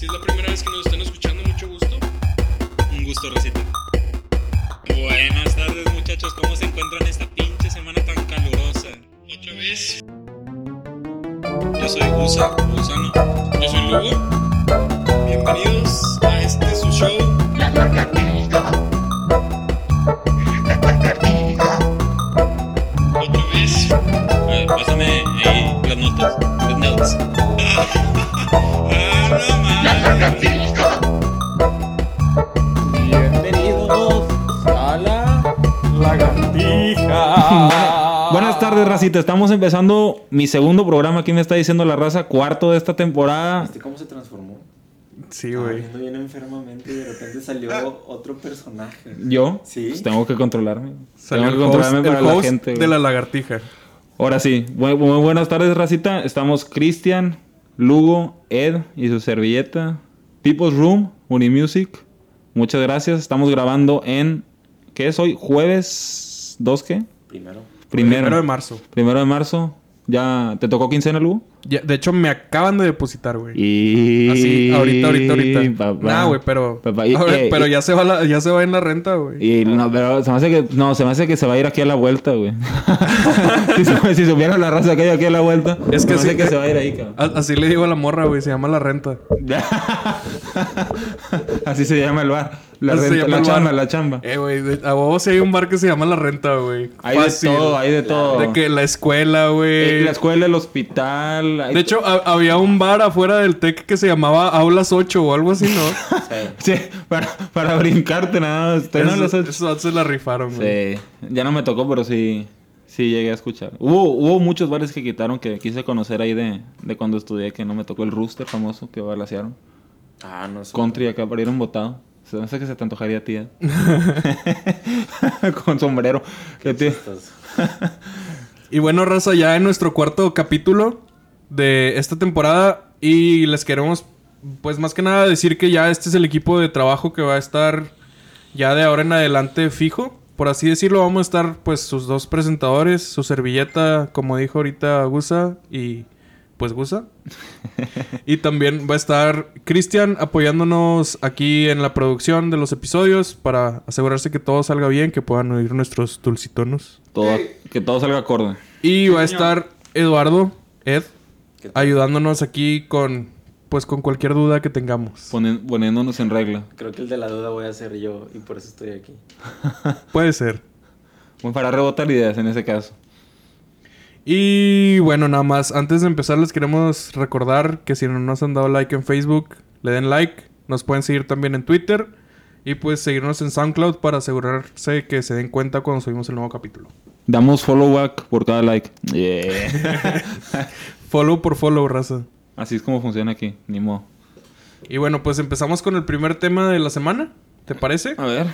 Si es la primera vez que nos están escuchando, mucho gusto. Un gusto, Rosita. Buenas tardes, muchachos. ¿Cómo se encuentran esta pinche semana tan calurosa? Otra vez. Yo soy Gusa, Gusano. Yo soy Lugo. Bienvenidos a este su show. Otra vez. A ver, pásame ahí las notas. Las notes. Bienvenidos a la lagartija. Buenas tardes, racita. Estamos empezando mi segundo programa. Aquí me está diciendo la raza? Cuarto de esta temporada. ¿Viste cómo se transformó? Sí, Estaba güey. viendo bien enfermamente y de repente salió otro personaje. Yo, Sí. pues tengo que controlarme. Salió tengo que host, controlarme el para la gente. de güey. la lagartija. Ahora sí, muy buenas tardes, racita. Estamos Cristian, Lugo, Ed y su servilleta. People's Room, Unimusic. Muchas gracias. Estamos grabando en. ¿Qué es hoy? ¿Jueves? ¿Dos qué? Primero. Primero. Primero de marzo. Primero de marzo. ¿Ya te tocó quincena, Lugo? Ya, de hecho, me acaban de depositar, güey. Y. Así, ahorita, ahorita, ahorita. Papá. Nah, güey, pero. Papá, y- eh, pero y- ya se va la, ya se va en la renta, güey. Y no, pero se me hace que. No, se me hace que se va a ir aquí a la vuelta, güey. si, si la raza que hay aquí a la vuelta. Es que se me hace que se va a ir ahí, cabrón. Así le digo a la morra, güey. Se llama la renta. Así se llama el bar. La, renta- chamba, la chamba. Eh, güey. A vos sí hay un bar que se llama la renta, güey. Hay Fácil. de todo, hay de todo. De que la escuela, Eh, güey. la escuela, el hospital. hay De hecho, ha- había un bar afuera del TEC que se llamaba Aulas 8 o algo así, ¿no? Sí, para, para brincarte nada más. No Eso- ocho. Esos se la rifaron, güey. Sí, ya no me tocó, pero sí, sí llegué a escuchar. Hubo, hubo muchos bares que quitaron que quise conocer ahí de, de cuando estudié, que no me tocó el Rooster famoso que balasearon. Ah, no sé. Country acá para ir a un botado. Se me hace que se te antojaría a ti. ¿eh? Con sombrero. Y bueno, raza, ya en nuestro cuarto capítulo de esta temporada. Y les queremos, pues más que nada, decir que ya este es el equipo de trabajo que va a estar ya de ahora en adelante fijo. Por así decirlo, vamos a estar pues sus dos presentadores, su servilleta, como dijo ahorita Gusa, y pues Gusa. Y también va a estar Cristian apoyándonos aquí en la producción de los episodios para asegurarse que todo salga bien, que puedan oír nuestros dulcitonos. todo, que todo salga acorde. Y va a estar Eduardo, Ed, ayudándonos aquí con pues con cualquier duda que tengamos. Ponen- poniéndonos en regla. Creo que el de la duda voy a ser yo y por eso estoy aquí. Puede ser. Bueno, para rebotar ideas en ese caso. Y bueno, nada más, antes de empezar les queremos recordar que si no nos han dado like en Facebook, le den like. Nos pueden seguir también en Twitter y pues seguirnos en SoundCloud para asegurarse que se den cuenta cuando subimos el nuevo capítulo. Damos follow back por cada like. Yeah. Follow por follow, raza. Así es como funciona aquí. Ni modo. Y bueno, pues empezamos con el primer tema de la semana. ¿Te parece? A ver.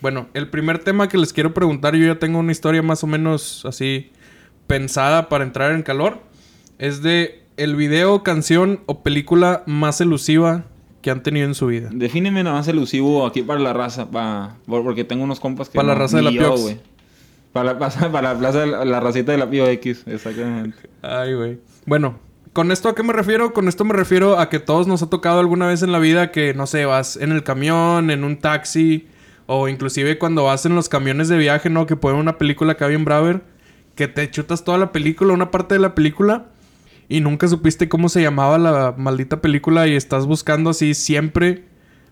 Bueno, el primer tema que les quiero preguntar, yo ya tengo una historia más o menos así pensada para entrar en calor. Es de el video, canción o película más elusiva que han tenido en su vida. Defíneme nada más elusivo aquí para la raza. pa- por- porque tengo unos compas que. Para la raza de la yo. Para la, plaza- para la plaza de la, la racita de la Pio X. Exactamente. Ay, güey. Bueno, ¿con esto a qué me refiero? Con esto me refiero a que todos nos ha tocado alguna vez en la vida que, no sé, vas en el camión, en un taxi, o inclusive cuando vas en los camiones de viaje, ¿no? Que ponen una película acá bien braver, que te chutas toda la película, una parte de la película, y nunca supiste cómo se llamaba la maldita película y estás buscando así siempre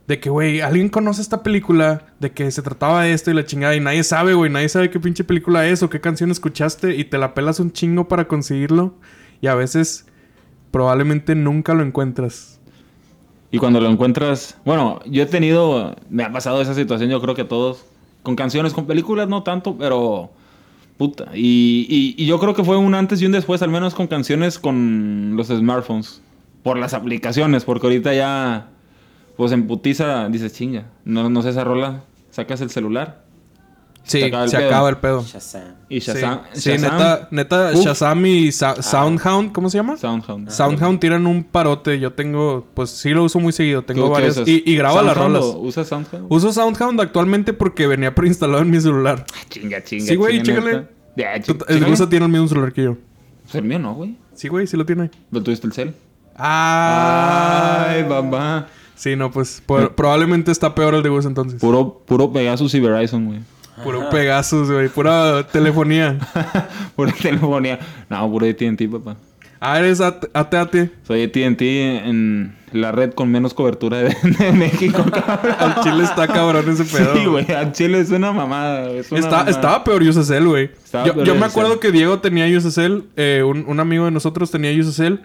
de que, güey, alguien conoce esta película, de que se trataba de esto y la chingada, y nadie sabe, güey, nadie sabe qué pinche película es o qué canción escuchaste, y te la pelas un chingo para conseguirlo, y a veces probablemente nunca lo encuentras. Y cuando lo encuentras. Bueno, yo he tenido. Me ha pasado esa situación, yo creo que todos. Con canciones, con películas no tanto, pero. Puta. Y, y- y yo creo que fue un antes y un después, al menos con canciones con los smartphones. Por las aplicaciones, porque ahorita ya. Pues en putiza dices, chinga. No, no sé esa rola. Sacas el celular. Sí, Se acaba el se pedo. acaba el pedo. Shazam. Y Sí, Shazam. sí, Shazam, neta, neta Uf. Shazam y Sa- Soundhound, ¿cómo se llama? Soundhound. Soundhound tiran un parote. Yo tengo, pues sí lo uso muy seguido. ¿Qué- Tengo usas? Y, y graba las ¿Soundhound rolas. ¿Usas Soundhound? Uso Soundhound actualmente porque venía preinstalado en mi celular. Chinga, chinga. Sí, güey, chécale. neta. Ya, Tú- chi- El. Gusa tiene el mismo celular que yo. Pues el mío no, güey. Sí, güey, sí lo tiene. Pero tuviste el cel. Ah. Ay, papá. Sí, no, pues por- probablemente está peor el de Gus entonces. Puro, puro Pegasus y Verizon, güey. Puro Pegasus, güey. Pura telefonía. Pura telefonía. No, puro AT&T, papá. Ah, eres AT- AT&T. Soy AT&T en la red con menos cobertura de, de México. Al chile está cabrón ese pedo. Sí, güey. Al Chile es una mamada. güey, Es una Está, mamada. estaba peor USSL, güey. Yo, me acuerdo que Diego tenía USSL. eh, un, un amigo de nosotros tenía USSL.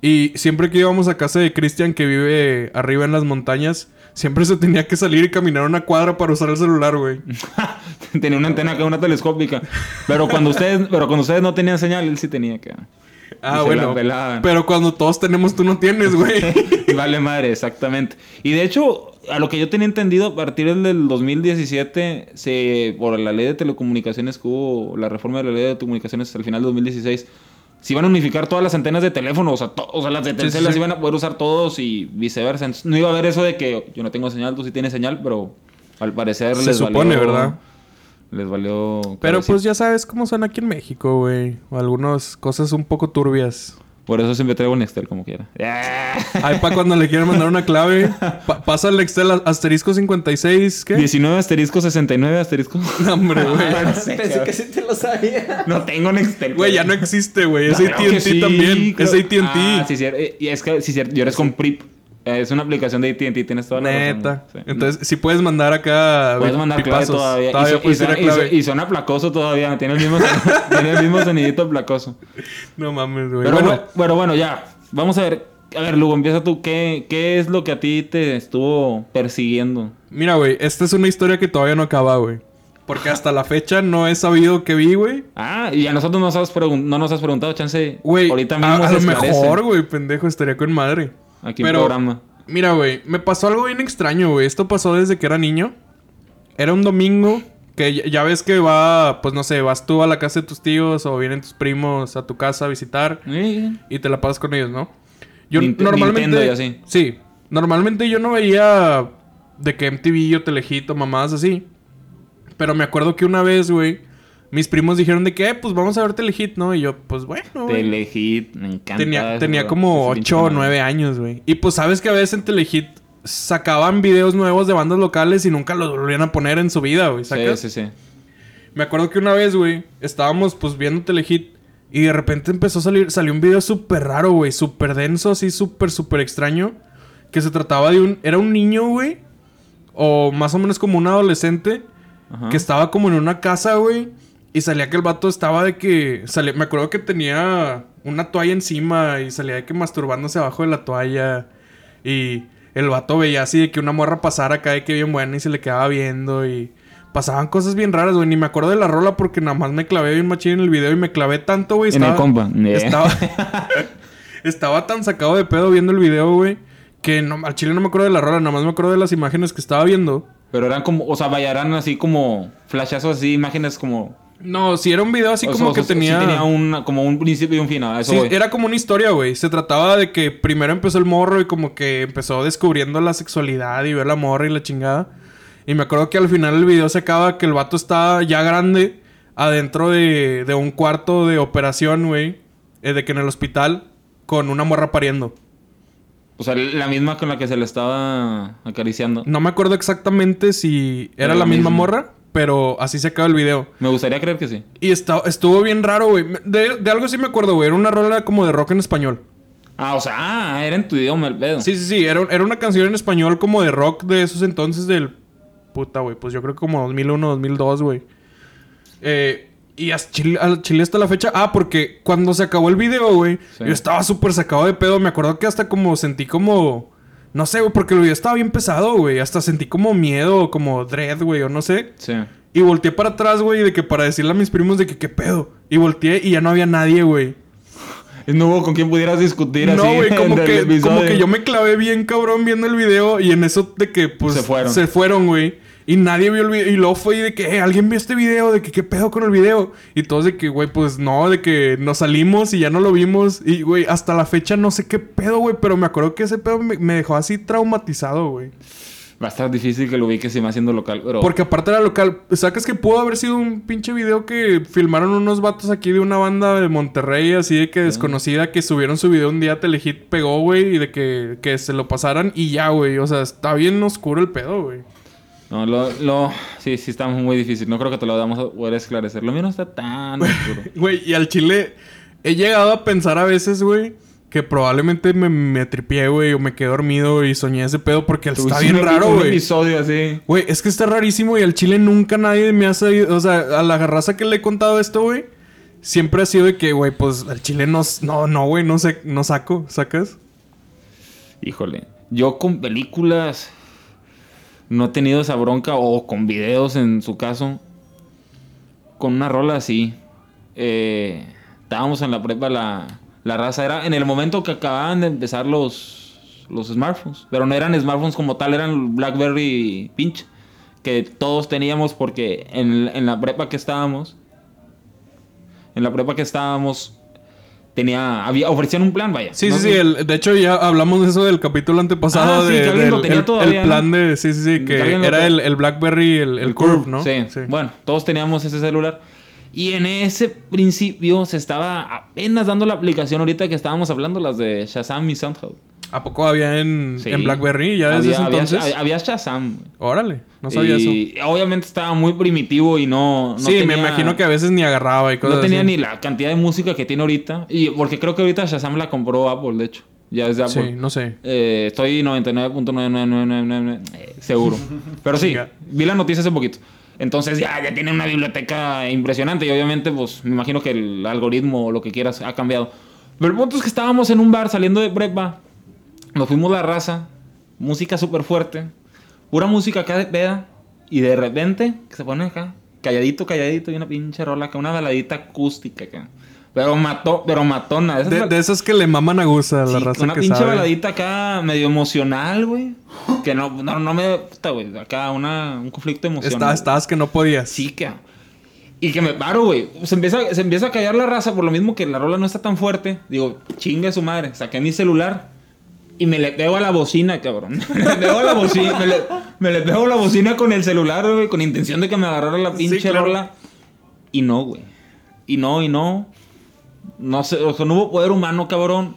Y siempre que íbamos a casa de Cristian, que vive arriba en las montañas, siempre se tenía que salir y caminar una cuadra para usar el celular, güey. Tenía una antena que una telescópica. Pero cuando ustedes, pero cuando ustedes no tenían señal, él sí tenía que. Ah, bueno. Pero cuando todos tenemos, tú no tienes, güey. Vale madre, exactamente. Y de hecho, a lo que yo tenía entendido, a partir del 2017, se, por la ley de telecomunicaciones que hubo, la reforma de la ley de telecomunicaciones al final de 2016, se iban a unificar todas las antenas de teléfono, o sea, o sea las de Telcel sí, las sí. iban a poder usar todos y viceversa. Entonces, no iba a haber eso de que yo no tengo señal, tú sí tienes señal, pero al parecer Se les supone, valió- ¿verdad? Les valió... Pero pues ya sabes cómo son aquí en México, güey. Algunas cosas un poco turbias. Por eso siempre traigo un Excel como quiera. Ahí para cuando le quieran mandar una clave, pa- pasa el Excel asterisco 56, ¿qué? 19 asterisco 69 asterisco. No, hombre, güey. No sé, Pensé cabrón. que sí te lo sabía. No tengo un Excel. Güey, ya no existe, güey. Es AT&T sí, también. creo- Es AT&T. Ah, sí, cierto. Y es que, sí, cierto. Yo eres con PRIP. Es una aplicación de AT&T. Tienes toda la razón. Neta. Sí. Entonces, si puedes mandar acá... Puedes mandar clave pipazos. todavía. Todavía y, puedes suena, y so- clave. y suena placoso todavía. Tiene el mismo, tiene el mismo sonidito placoso. No mames, güey. Pero Bueno, bueno, bueno, bueno, ya. Vamos a ver. A ver, Lugo, empieza tú. ¿Qué, ¿Qué es lo que a ti te estuvo persiguiendo? mira, güey. Esta es una historia que todavía no acaba, güey. Porque hasta la fecha no he sabido qué vi, güey. Ah, y a nosotros nos has no nos has preguntado, chance. Güey, ahorita a, mismo a se lo mejor, güey, pendejo, estaría con madre. Aquí en Pero- programa. Mira, güey, me pasó algo bien extraño, güey. Esto pasó desde que era niño. Era un domingo que ya, ves que va, pues no sé, vas tú a la casa de tus tíos o vienen tus primos a tu casa a visitar Eh, y te la pasas con ellos, ¿no? Yo Nint- normalmente y así. Sí, normalmente yo no veía de que MTV o Telejito, mamadas así. Pero me acuerdo que una vez, güey, mis primos dijeron de que, eh, pues vamos a ver Telehit, ¿no? Y yo, pues bueno. Telehit, me encanta. Tenía, eso, tenía como Ese pinche 8 o madre. 9 años, güey. Y pues sabes que a veces en Telehit sacaban videos nuevos de bandas locales y nunca los volvían a poner en su vida, güey. Sí, sí, sí. Me acuerdo que una vez, güey, estábamos pues viendo Telehit y de repente empezó a salir, salió un video súper raro, güey, súper denso, así súper, súper extraño. Que se trataba de un, era un niño, güey, o más o menos como un adolescente, Ajá. que estaba como en una casa, güey. Y salía que el vato estaba de que. salía- me acuerdo que tenía una toalla encima y salía de que masturbándose abajo de la toalla. Y el vato veía así de que una morra pasara acá de que bien buena y se le quedaba viendo. Y pasaban cosas bien raras, güey. Ni me acuerdo de la rola porque nada más me clavé bien machín en el video y me clavé tanto, güey. En el estaba- compa. Eh. Estaba, estaba tan sacado de pedo viendo el video, güey. Que no, al chile no me acuerdo de la rola, nada más me acuerdo de las imágenes que estaba viendo. Pero eran como, o sea, vaya, eran así como flashazos así, imágenes como... No, si era un video así o como que o tenía. Sí tenía una- como un principio y un final, eso Sí, voy. era como una historia, güey. Se trataba de que primero empezó el morro y como que empezó descubriendo la sexualidad y ver la morra y la chingada. Y me acuerdo que al final el video se acaba que el vato está ya grande adentro de, de un cuarto de operación, güey. eh, de que en el hospital con una morra pariendo. O sea, la misma con la que se le estaba acariciando. No me acuerdo exactamente si era Era la misma. morra, pero así se acaba el video. Me gustaría creer que sí. Y esta- estuvo bien raro, güey. De, de algo sí me acuerdo, güey. Era una rola como de rock en español. Ah, o sea, ah, era en tu idioma el pedo. Sí, sí, sí. Era, era una canción en español como de rock de esos entonces del... Puta, güey. Pues yo creo que como 2001, 2002, güey. Eh, y a Chile, a Chile hasta la fecha... Ah, porque cuando se acabó el video, güey... Sí. Yo estaba súper sacado de pedo. Me acuerdo que hasta como sentí como... No sé, güey. Porque el video estaba bien pesado, güey. Hasta sentí como miedo, como dread, güey. O no sé. Sí. Y volteé para atrás, güey. De que para decirle a mis primos de que qué pedo. Y volteé y ya no había nadie, güey. Y No hubo con quien pudieras discutir así. No, güey, como que, como que yo me clavé bien cabrón viendo el video y en eso de que pues Se fueron. se fueron, güey. Y nadie vio el video. Y luego fue de que, eh, alguien vio este video, de que qué pedo con el video. Y todos de que, güey, pues no, de que nos salimos y ya no lo vimos. Y, güey, hasta la fecha no sé qué pedo, güey. Pero me acuerdo que ese pedo me, me dejó así traumatizado, güey. Va a estar difícil que lo ubiques y más siendo local, pero... Porque aparte era local, sacas que pudo haber sido un pinche video que filmaron unos vatos aquí de una banda de Monterrey, así de que desconocida, que subieron su video un día, Telehit pegó, güey, y de que, que se lo pasaran y ya, güey. O sea, está bien oscuro el pedo, güey. No, lo, lo... Sí, sí, está muy difícil. No creo que te lo vamos a poder esclarecer. Lo mío no está tan oscuro. Güey, y al chile he llegado a pensar a veces, güey, que probablemente me, me tripié, güey, o me quedé dormido y soñé ese pedo porque está bien raro, güey. episodio así. Güey, es que está rarísimo y al chile nunca nadie me ha sabido. O sea, a la raza que le he contado esto, güey, siempre ha sido de que, güey, pues al chile no, no, no, güey, no sé, no saco, ¿sacas? Híjole. Yo con películas no he tenido esa bronca o con videos en su caso. Con una rola así. Eh, estábamos en la prepa, la, la raza era en el momento que acababan de empezar los, los smartphones. Pero no eran smartphones como tal, eran BlackBerry Pinch. Que todos teníamos porque en, en la prepa que estábamos. En la prepa que estábamos. Tenía, había, ofrecían un plan, vaya. Sí, No sí, sí. el- de hecho, ya hablamos de eso del capítulo antepasado. Ah, sí, de, que alguien lo del- tenía el, todavía, el plan ¿no? de. Sí, sí, sí. Que era el, el Blackberry, el, el Curve, ¿no? Sí. Bueno, todos teníamos ese celular. Y en ese principio se estaba apenas dando la aplicación ahorita que estábamos hablando, las de Shazam y SoundCloud. ¿A poco había en, Sí. en Blackberry ya desde había, ese había- entonces? Había, Shazam. güey. Órale, no sabía eso. y obviamente estaba muy primitivo y no... no sí, me tenía- imagino que a veces ni agarraba y cosas No tenía así. ni la cantidad de música que tiene ahorita. Y porque creo que ahorita Shazam la compró Apple, de hecho. Ya es de Apple. Sí, no sé. Eh, estoy 99.9999 eh, seguro. Pero sí, vi la noticia hace poquito. Entonces ya, ya tiene una biblioteca impresionante y obviamente pues me imagino que el algoritmo o lo que quieras ha cambiado. Pero el punto es que estábamos en un bar saliendo de prepa. Nos fuimos la raza. Música súper fuerte. Pura música acá de peda. Y de repente que se pone acá. Calladito, calladito y una pinche rola acá. Una baladita acústica acá. Pero mató, pero matona. Esas De, de esas que le maman a gusta a la Sí, raza una que pinche sabe. baladita acá medio emocional, güey. Que no, no, no me... Puta, güey. Acá una, un conflicto emocional. Está- estabas que no podías. Sí, que... Y que me paro, güey. Se empieza, se empieza a callar la raza por lo mismo que la rola no está tan fuerte. Digo, chingue su madre. Saqué mi celular y me le pego a la bocina, cabrón. me le pego a la bocina. Me le, me le pego a la bocina con el celular, güey. Con intención de que me agarrara la pinche claro. rola. Y no, güey. Y no, y no. No sé, o sea, no hubo poder humano, cabrón.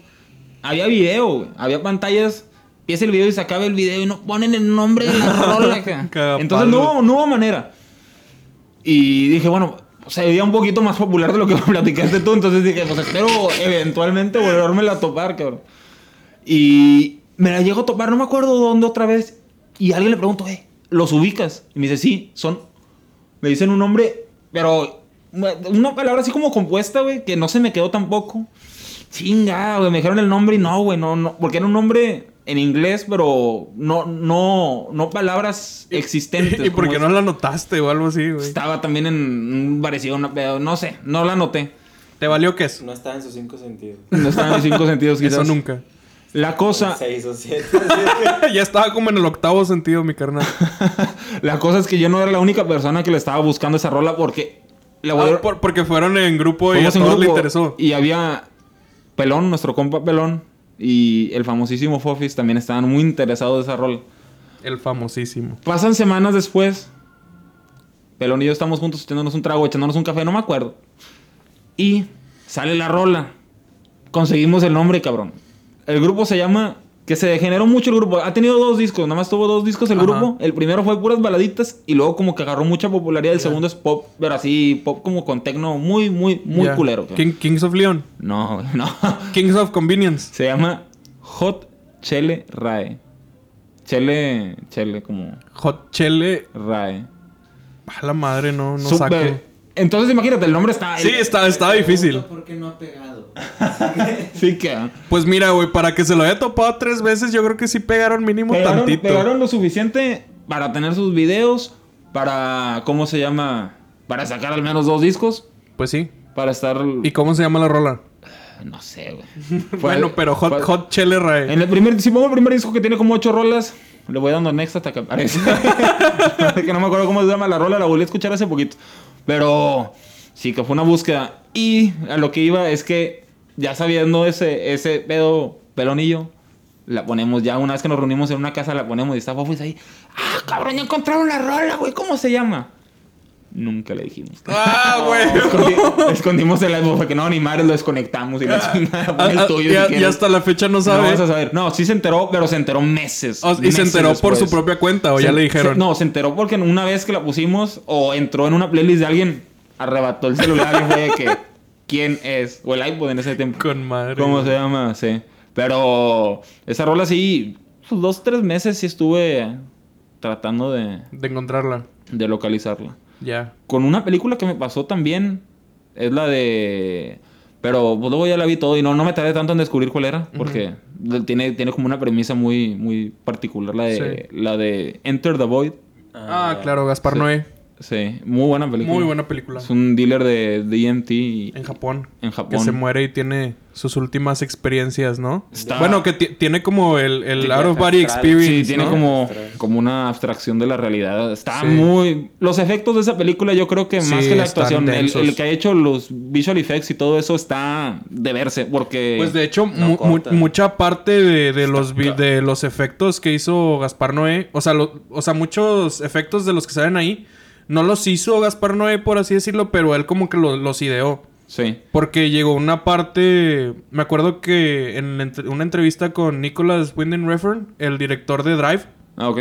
Había video, güey. Había pantallas. Empieza el video y se acaba el video y no ponen el nombre de la rola. Entonces no, hubo- no hubo manera. Y dije, bueno, se veía un poquito más popular de lo que platicaste tú. Entonces dije, pues espero eventualmente volvérmela a topar, cabrón. Y me la llego a topar, no me acuerdo dónde otra vez. Y alguien le pregunto, eh, ¿los ubicas? Y me dice, sí, son. Me dicen un nombre, pero una palabra así como compuesta, güey, que no se me quedó tampoco. Chinga, güey, me dijeron el nombre y no, güey, no, no, porque era un nombre en inglés, pero no, no, no palabras existentes. ¿Y por qué no la notaste o algo así, güey? Estaba también en un parecido, una, no sé, no la noté. ¿Te valió qué es? No está en sus cinco sentidos. No estaba en mis cinco sentidos quizás. Eso nunca. La cosa, Seis o siete. ya estaba como en el octavo sentido, mi carnal. la cosa es que yo no era la única persona que le estaba buscando esa rola porque la voy a- Ah, por- porque fueron en grupo y a en todos le interesó. Y había Pelón, nuestro compa Pelón, y el famosísimo Fofis también estaban muy interesados de esa rola. El famosísimo. Pasan semanas después. Pelón y yo estamos juntos echándonos un trago, echándonos un café, no me acuerdo. Y sale la rola. Conseguimos el nombre, cabrón. El grupo se llama. Que se degeneró mucho el grupo. Ha tenido dos discos, nada más tuvo dos discos el Ajá. grupo. El primero fue puras baladitas y luego como que agarró mucha popularidad. El segundo es pop, pero así, pop como con tecno muy, muy, muy culero. King- Kings of Leon. No, no. Kings of Convenience. Se llama Hot Chele Rae. Chele, chele como Hot Chele. Rae. A la madre, no, no saco. Entonces imagínate, el nombre está... Sí, está, está difícil. ¿Por qué no ha pegado? Sí que... Pues mira, güey, para que se lo haya topado tres veces, yo creo que sí pegaron mínimo Pegaron, tantito. pegaron lo suficiente para tener sus videos, para... ¿Cómo se llama? Para sacar al menos dos discos, Pues sí. para estar... ¿Y cómo se llama la rola? No sé, güey. Bueno, pero Hot, fue- hot Chele Rae. En el primer, si pongo el primer disco que tiene como ocho rolas, le voy dando next hasta que aparece. que no me acuerdo cómo se llama la rola, la volví a escuchar hace poquito. Pero sí que fue una búsqueda. Y a lo que iba es que ya sabiendo ese, ese pedo pelonillo, La ponemos ya, una vez que nos reunimos en una casa, la ponemos y está Fofis ahí. ¡Ah, cabrón, ya encontraron la rola, güey! ¿Cómo se llama? Nunca le dijimos. ¡Ah, güey! Escondi- escondimos el iPhone porque no, ni madre, lo desconectamos y la chingada, pon el Ah, ah, si hasta la fecha no No sabe. vas a saber. No, sí se enteró, pero se enteró meses. O- y se enteró por su propia cuenta, o Se- ya le dijeron. se- no, se enteró porque una vez que la pusimos o entró en una playlist de alguien, arrebató el celular y fue de que, ¿quién es? O el iPod en ese tiempo. Con madre. ¿Cómo güey. se llama? Sí. Pero esa rola sí, pues, dos, tres meses sí estuve tratando de, De encontrarla. de localizarla. Ya. Con una película que me pasó también, es la de... Pero pues, luego ya la vi todo y no, no me tardé tanto en descubrir cuál era, porque tiene, tiene como una premisa muy, muy particular, la de, la de Enter the Void. Ah, claro, Gaspar Sí. Noé. Sí, muy buena película. Muy buena película. Es un dealer de DMT y- En Japón. en Que Japón. se muere y tiene sus últimas experiencias, ¿no? Está- Bueno, que ti- tiene como el, el Tiene out of body astral. experience. Sí, tiene ¿no? como, como una abstracción de la realidad. Está Sí. muy... Los efectos de esa película yo creo que Sí, más que la actuación, el, que ha hecho los visual effects y todo eso está de verse, porque... Pues de hecho, No mu- mu- corta. mucha parte de, de los de los efectos que hizo Gaspar Noé, o sea, lo- o sea, muchos efectos de los que salen ahí, no los hizo Gaspar Noé, por así decirlo, pero él como que lo- los ideó. Sí. Porque llegó una parte. Me acuerdo que en entre- una entrevista con Nicholas Winding Refn, el director de Drive, Ah, ok.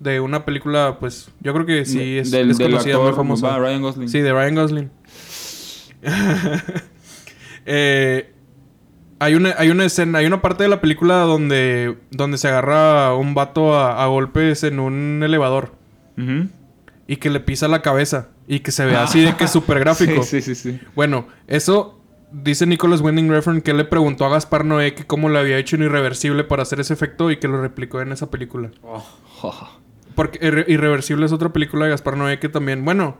de una película, pues yo creo que sí De- es, del, es del conocida, actor, muy famosa. Ryan Gosling. Sí, de Ryan Gosling. Eh, hay una, hay una escena, hay una parte de la película donde, donde se agarra un vato a, a golpes en un elevador. Y que le pisa la cabeza y que se ve así de que es súper gráfico. Sí, sí, sí. sí. Bueno, eso dice Nicholas Winding Refn que él le preguntó a Gaspar Noé que cómo le había hecho en irreversible para hacer ese efecto y que lo replicó en esa película. Oh, Porque Irre- Irreversible es otra película de Gaspar Noé que también, bueno,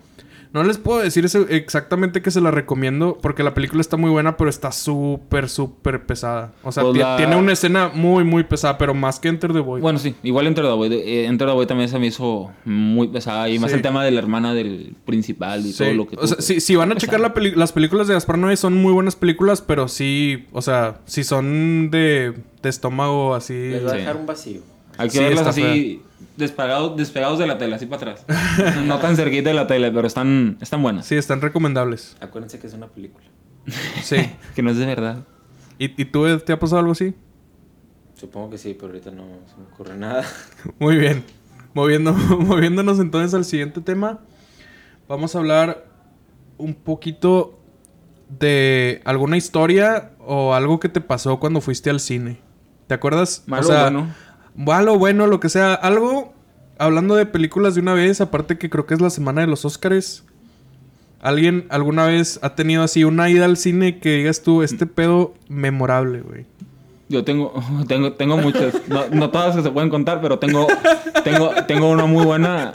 no les puedo decir ese- exactamente que se la recomiendo porque la película está muy buena, pero está súper, súper pesada. O sea, Pues la- tiene una escena muy, muy pesada, pero más que Enter the Void. Bueno, sí, igual Enter the Void. eh, Enter the Void también se me hizo muy pesada. Y más Sí. el tema de la hermana del principal y Sí. todo lo que... O sea, tuvo. si, si van a checar la las películas de Gaspar Noé, son muy buenas películas, pero sí, o sea, si son de, de estómago así. les va a Sí. dejar un vacío. Hay que Sí, verlas así despegados, despegados de la tele, así para atrás. no tan cerquita de la tele, pero están, están buenas. Sí, están recomendables. Acuérdense que es una película. Sí. que no es de verdad. ¿Y, y tú te ha pasado algo así? Supongo que sí, pero ahorita no se me ocurre nada. Muy bien. Moviendo, moviéndonos entonces al siguiente tema. Vamos a hablar un poquito de alguna historia o algo que te pasó cuando fuiste al cine. ¿Te acuerdas? Malo o sea, bueno. Malo, bueno, lo que sea. Algo, hablando de películas de una vez, aparte que creo que es la semana de los Óscares. ¿Alguien alguna vez ha tenido así una ida al cine que digas tú, este pedo memorable, güey? Yo tengo, tengo, tengo muchas. No, no todas que se pueden contar, pero tengo, tengo, tengo una muy buena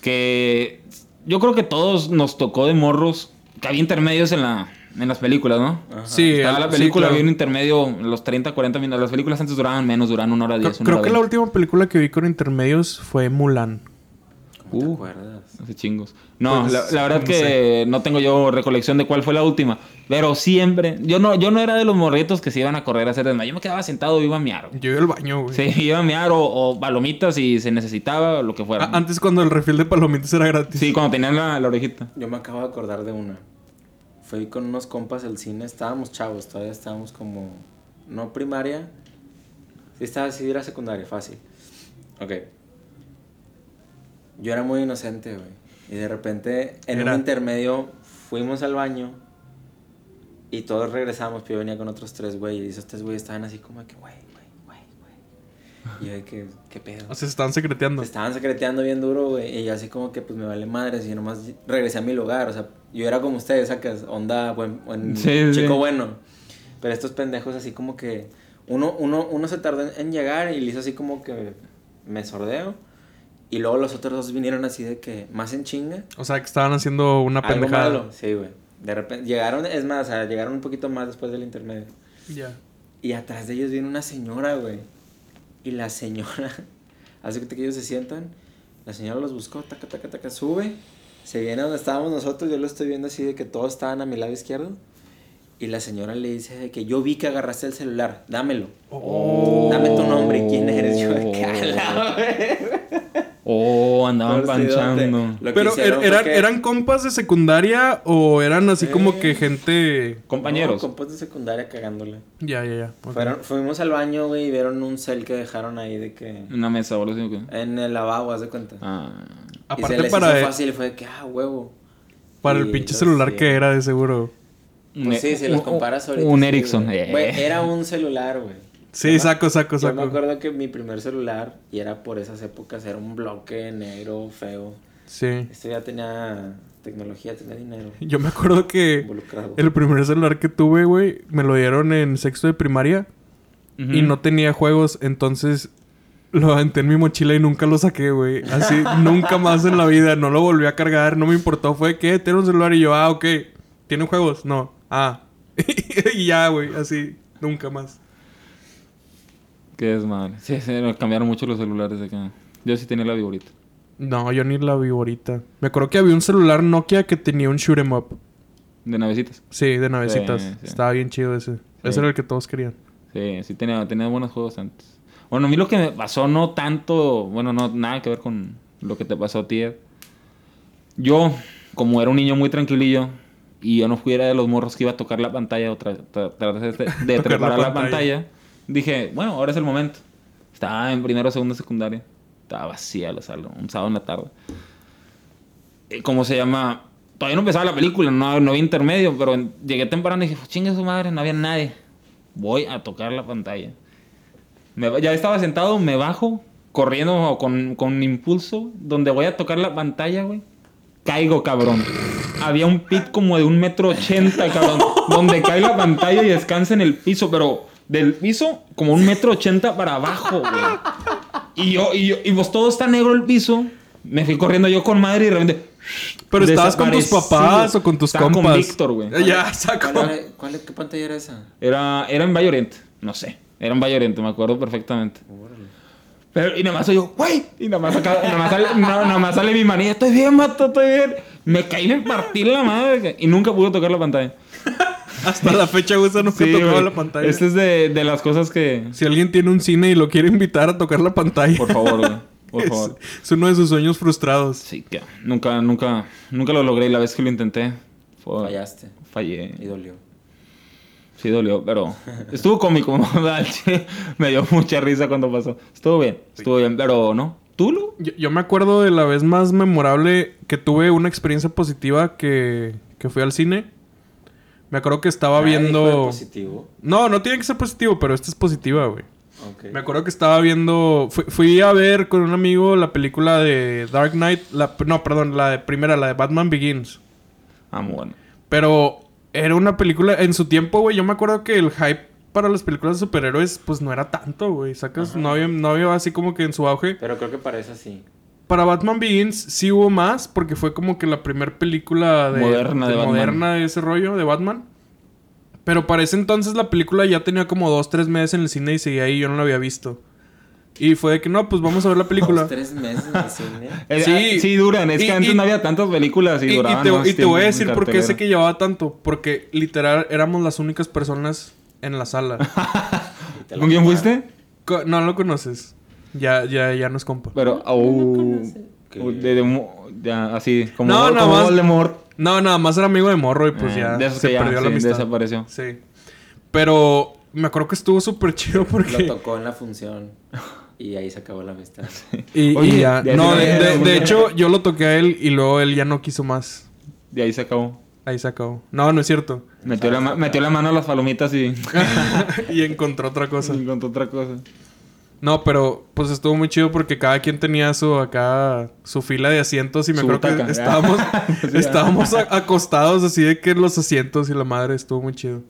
que yo creo que todos nos tocó de morros. Que había intermedios en la, en las películas, ¿no? Ajá. Sí, Estaba la sí, película, claro. había un intermedio, los 30, 40 minutos. Las películas antes duraban menos, duraban una hora Creo, 10. una creo hora que la 20. última película que vi con intermedios fue Mulan. ¿Cómo Uh. te acuerdas? Hace chingos. No, Pues, la, la verdad no que no tengo yo recolección de cuál fue la última. Pero siempre. Yo no, yo no era de los morritos que se iban a correr a hacer desmayo. Yo me quedaba sentado, iba a miar. Yo iba al baño, güey. Sí, iba a miar o, o palomitas si se necesitaba, o lo que fuera. A- antes cuando el refil de palomitas era gratis. Sí, cuando tenían la, la orejita. Yo me acabo de acordar de una. Fui con unos compas al cine, estábamos chavos, todavía estábamos como. No primaria. Sí, estaba, sí, era secundaria, fácil. Ok. Yo era muy inocente, güey. Y de repente, en Era. un intermedio, fuimos al baño. Y todos regresamos, pero yo venía con otros tres güeyes. Y esos tres güeyes estaban así como que, güey. Y yo de que, ¿qué pedo? O sea, se estaban secreteando. Se estaban secreteando bien duro, güey. Y yo así como que pues me vale madres. Y nomás regresé a mi lugar. O sea, yo era como ustedes, sacas onda, buen, buen Sí, chico sí. bueno. Pero estos pendejos así como que. Uno, uno, uno se tardó en, en llegar y le hizo así como que me sordeo. Y luego los otros dos vinieron así de que más en chinga. O sea, que estaban haciendo una Algo pendejada. malo. Sí, güey. De repente llegaron, es más, o sea, llegaron un poquito más después del intermedio. Ya. Y atrás de ellos viene una señora, güey. Y la señora, hace que ellos se sientan. La señora los buscó, taca, taca, taca, sube. Se viene a donde estábamos nosotros. Yo lo estoy viendo así de que todos estaban a mi lado izquierdo. Y la señora le dice de que yo vi que agarraste el celular, dámelo. Oh. Dame tu nombre, ¿quién eres? Yo de que, "A la verga". Oh, andaban panchando. Pero er- eran, que- ¿eran compas de secundaria o eran así como Eh. que gente... Compañeros. No, compas de secundaria cagándole. Ya, ya, ya. Fueron, fuimos al baño, güey, y vieron un cel que dejaron ahí de que... Una mesa o así. En el lavabo, haz de cuenta. Ah. y se Aparte les para, hizo fácil y fue de que, ah, huevo. para el pinche celular sí. que era de seguro. Pues sí, si los comparas ahorita. Un sí, Ericsson. güey. eh. Güey, era un celular, güey. Sí, Yo me- saco, saco, Yo me saco. acuerdo que mi primer celular, y era por esas épocas, era un bloque negro, feo. Sí. Esto ya tenía tecnología, tenía dinero Yo me acuerdo que el primer celular que tuve, güey, me lo dieron en sexto de primaria y no tenía juegos, entonces lo aventé en mi mochila y nunca lo saqué, güey. Así, nunca más en la vida, no lo volví a cargar, no me importó. Fue que tiene un celular y yo, ah, ok. ¿Tiene juegos? No. Ah. y ya, güey, así, nunca más. Qué desmadre. Sí, sí, cambiaron mucho los celulares de acá. Yo sí tenía la viborita. No, yo ni la vi ahorita. Me acuerdo que había un celular Nokia que tenía un shoot 'em up. De navecitas. Sí, de navecitas. Sí, sí. Estaba bien chido ese. Ese era el que todos querían. Sí, sí tenía, tenía buenos juegos antes. Bueno, a mí lo que me pasó no tanto, bueno, no nada que ver con lo que te pasó a ti. Ed. Yo, como era un niño muy tranquilillo y yo no fuera de los morros que iba a tocar la pantalla o tra- tra- tratar de, de la preparar la pantalla. pantalla, dije, bueno, ahora es el momento. Estaba en primero segundo secundaria. Estaba vacía la sala, un sábado en la tarde. Eh, ¿Cómo se llama? Todavía no empezaba la película, no, no había intermedio, pero llegué temprano y dije, chingue su madre, no había nadie. Voy a tocar la pantalla. Ya estaba sentado, me bajo, corriendo con, con impulso, donde voy a tocar la pantalla, güey. Caigo, cabrón. Había un pit como de un metro ochenta, cabrón. donde cae la pantalla y descansa en el piso, pero del piso como un metro ochenta para abajo, güey. Y yo, y yo, y pues todo está negro el piso. Me fui corriendo yo con madre y de repente. Pero estabas con tus papás o con tus Estaba compas. con Víctor, güey. Eh, Ya, saco. ¿Cuál, era- cuál- ¿Qué pantalla era esa? Era, era en Valle Oriente, no sé. Era en Valle Oriente, me acuerdo perfectamente. Órale. Pero, y nada más soy yo, güey. Y nada más, acá- nada, más sale, nada, nada más sale mi manilla. Estoy bien, mato, estoy bien. Me caí me partí la madre. Y nunca pude tocar la pantalla. Hasta la fecha, güey, esa nunca Sí, tocaba la pantalla. Esta es de, de las cosas que... Si alguien tiene un cine y lo quiere invitar a tocar la pantalla. Por favor, güey. Por favor. es uno de sus sueños frustrados. Sí, que nunca, nunca, nunca lo logré. Y la vez que lo intenté, fue... Fallaste. Fallé. Y dolió. Sí dolió, pero estuvo cómico. Me dio mucha risa cuando pasó. Estuvo bien, estuvo bien, pero no. ¿Tú, Lu? Yo, yo me acuerdo de la vez más memorable que tuve una experiencia positiva que, que fui al cine. Me acuerdo que estaba Nadie viendo... positivo. No, no tiene que ser positivo, pero esta es positiva, güey. Ok. Me acuerdo que estaba viendo... Fui, fui a ver con un amigo la película de Dark Knight. La, no, perdón, la de primera, la de Batman Begins. Ah, muy bueno. Pero era una película... En su tiempo, güey, yo me acuerdo que el hype para las películas de superhéroes, pues no era tanto, güey. Sacas, Ajá. no había, no había así como que en su auge. Pero creo que parece así. Para Batman Begins sí hubo más, porque fue como que la primera película de, Moderna de Batman. moderna de ese rollo de Batman. Pero para ese entonces la película ya tenía como dos, tres meses en el cine y seguía ahí, yo no la había visto. Y fue de que no, pues vamos a ver la película. Dos, tres meses en el cine. Eh, Sí. sí, duran. Es Y- que antes y- no había tantas películas y, Y, y duraban te, más y te voy a decir por qué sé que llevaba tanto. Porque literal éramos las únicas personas en la sala. Y ¿Con quién fuiste? No lo conoces. Ya, ya, ya no es compa. Pero, de mo- ya, así, como, No, nada como más. Voldemort. No, nada más era amigo de morro y pues Eh, ya de se ya, perdió la amistad. desapareció. Sí. Pero me acuerdo que estuvo súper chido porque... Lo tocó en la función. Y ahí se acabó la amistad. Y, Oye, y ya. de- No, de- hecho, yo lo toqué a él y luego él ya no quiso más. De ahí se acabó. Ahí se acabó. No, no es cierto. Metió la, ma- metió la mano a las palomitas y y encontró otra cosa. encontró otra cosa. No, pero pues estuvo muy chido porque cada quien tenía su acá su fila de asientos y me acuerdo que estábamos Sí, estábamos acostados así de que los asientos y la madre estuvo muy chido.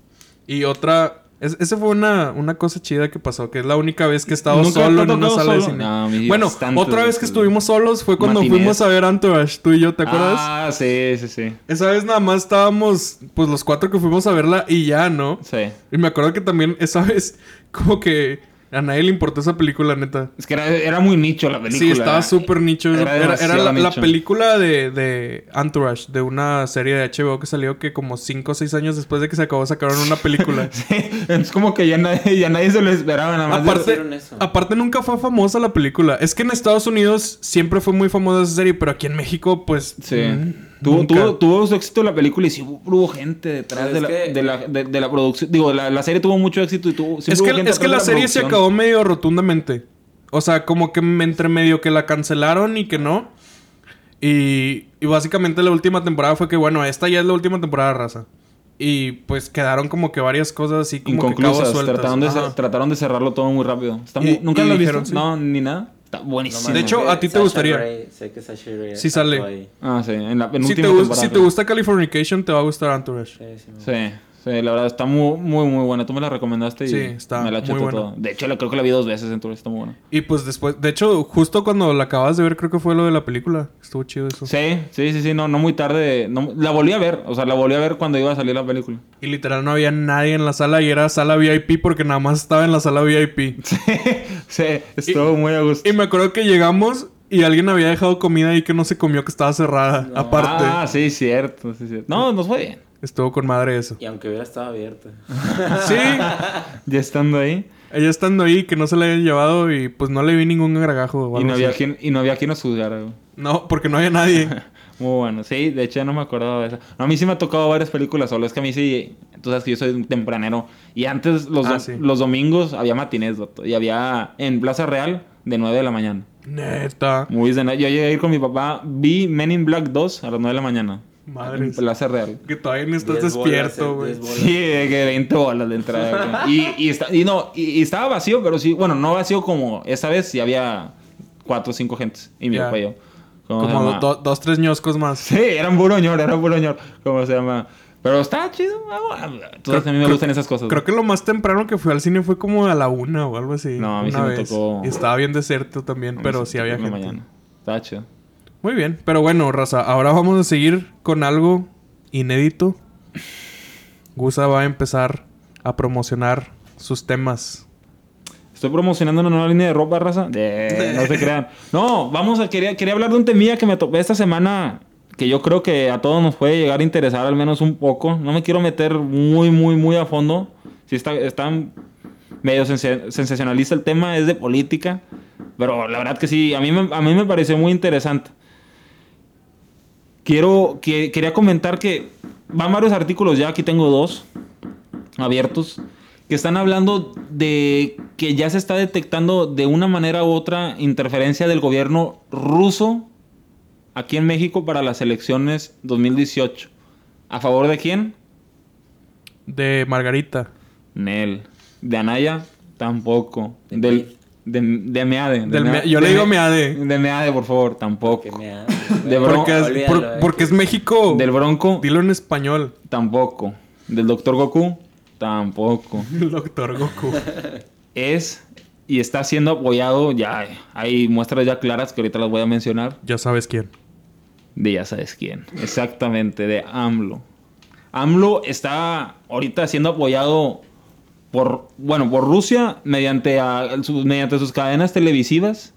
Y otra es- esa fue una, una cosa chida que pasó, que es la única vez que he estado ¿Nunca solo en una sala de cine. No, Dios, bueno, otra vez que estuvimos solos fue cuando Matinés. fuimos a ver Entourage, tú y yo, ¿te acuerdas? Ah, sí, sí, sí. Esa vez nada más estábamos, pues los cuatro que fuimos a verla y ya, ¿no? Sí. Y me acuerdo que también esa vez, como que A nadie le importó esa película, neta. Es que era, era muy nicho la película. Sí, estaba súper nicho. Era Era, era demasiado la, película de, de Entourage, de una serie de HBO que salió que como 5 o 6 años después de que se acabó sacaron una película. Sí, es como que ya nadie, ya nadie se lo esperaba, nada más. aparte, hicieron eso. aparte nunca fue famosa la película. Es que en Estados Unidos siempre fue muy famosa esa serie, pero aquí en México, pues... Sí. mm, Tuvo, tuvo, tuvo su éxito la película y sí hubo, gente detrás de la, que- de, la, de, de la producción. Digo, la, la serie tuvo mucho éxito y tuvo. Es que, gente es que la de serie se acabó medio rotundamente. O sea, como que entre medio que la cancelaron y que no. Y, y básicamente la última temporada fue que, bueno, esta ya es la última temporada raza. Y pues quedaron como que varias cosas así como que cabos Inconclusas. sueltas. Trataron de, trataron de cerrarlo todo muy rápido. Está Y- muy- ¿Nunca y lo dijeron, visto? sí. No, ni nada. Está buenísimo. De hecho, a ti te Sasha gustaría. Grey- sé que Sasha Grey Sí sale. ahí. Ah, sí. En la Si penúltima te, si te gusta Californication, te va a gustar Entourage. Sí, sí, me Sí, sí, la verdad está muy, muy, muy buena. Tú me la recomendaste y Sí, está me la muy buena. todo. De hecho, la, creo que la vi dos veces, entonces está muy buena. Y pues después, de hecho, justo cuando la acabas de ver, creo que fue lo de la película. Estuvo chido eso. Sí, sí, sí, sí, no, no muy tarde. no- la volví a ver, o sea, la volví a ver cuando iba a salir la película. Y literal no había nadie en la sala y era sala VIP porque nada más estaba en la sala VIP. Sí, sí, estuvo muy a gusto. Y me acuerdo que llegamos y alguien había dejado comida ahí que no se comió, que estaba cerrada. Aparte. Ah, sí, cierto, sí, cierto. No, nos fue bien. Estuvo con madre eso. Y aunque hubiera estado abierta. Sí, Ya estando ahí. ella estando ahí, que no se la hayan llevado y pues no le vi ningún gargajo. o Y no, había quien, y no había quien nos juzgara, güey. No, porque no había nadie. Muy bueno. Sí, de hecho ya no me acordaba de eso. No, a mí sí me ha tocado varias películas solo. Es que a mí sí... Tú sabes que yo soy un tempranero. Y antes, los, Ah, do- sí. los domingos, había matinés, vato. Y había en Plaza Real de 9 de la mañana. Neta. De night. Yo llegué a ir con mi papá. Vi Men in Black 2 a las 9 de la mañana. Madre. En Plaza Real. Que todavía ni estás despierto, güey. Sí, de que 20 bolas de entrada. y, y, está- y no, y, y estaba vacío, pero sí, bueno, no vacío como esta vez, sí había cuatro o cinco gentes. Y mi Ya. papá y yo. ¿Cómo se Como do- dos, tres ñoscos más. Sí, eran puro ñor, eran puro ñor. ¿Cómo se llama? Pero está chido. ah, bueno, Entonces a mí me Creo- gustan esas cosas. Creo que lo más temprano que fui al cine fue como a la una o algo así. No, a mí sí una me vez. tocó- Y estaba bien desierto también, pero se sí me había gente. mañana. Estaba chido. Muy bien, pero bueno, raza, ahora vamos a seguir con algo inédito. Gusa va a empezar a promocionar sus temas. Estoy promocionando una nueva línea de ropa, raza. De- no se crean. No, vamos a... Quería, quería hablar de un temilla que me topé esta semana que yo creo que a todos nos puede llegar a interesar al menos un poco. No me quiero meter muy, muy, muy a fondo. Si está, está medio sensa- sensacionalista el tema, es de política. Pero la verdad que sí, a mí me, a mí me pareció muy interesante. Quiero, que, quería comentar que van varios artículos ya, aquí tengo dos abiertos, que están hablando de que ya se está detectando de una manera u otra interferencia del gobierno ruso aquí en México para las elecciones 2018. ¿A favor de quién? De Margarita. Nel. De Anaya, tampoco. De Del, de, de Meade. de Del Mea- Mea- yo de le digo Me- Meade. De Meade, por favor, tampoco. Que me ha... De es, por- eh. porque es México. Del Bronco, Dilo en español. tampoco. Del Doctor Goku, tampoco. El doctor Goku. es y está siendo apoyado, ya hay muestras ya claras que ahorita las voy a mencionar, ya sabes quién. de ya sabes quién. Exactamente, de AMLO. AMLO está ahorita siendo apoyado por, bueno, por Rusia mediante, a- su- mediante sus cadenas televisivas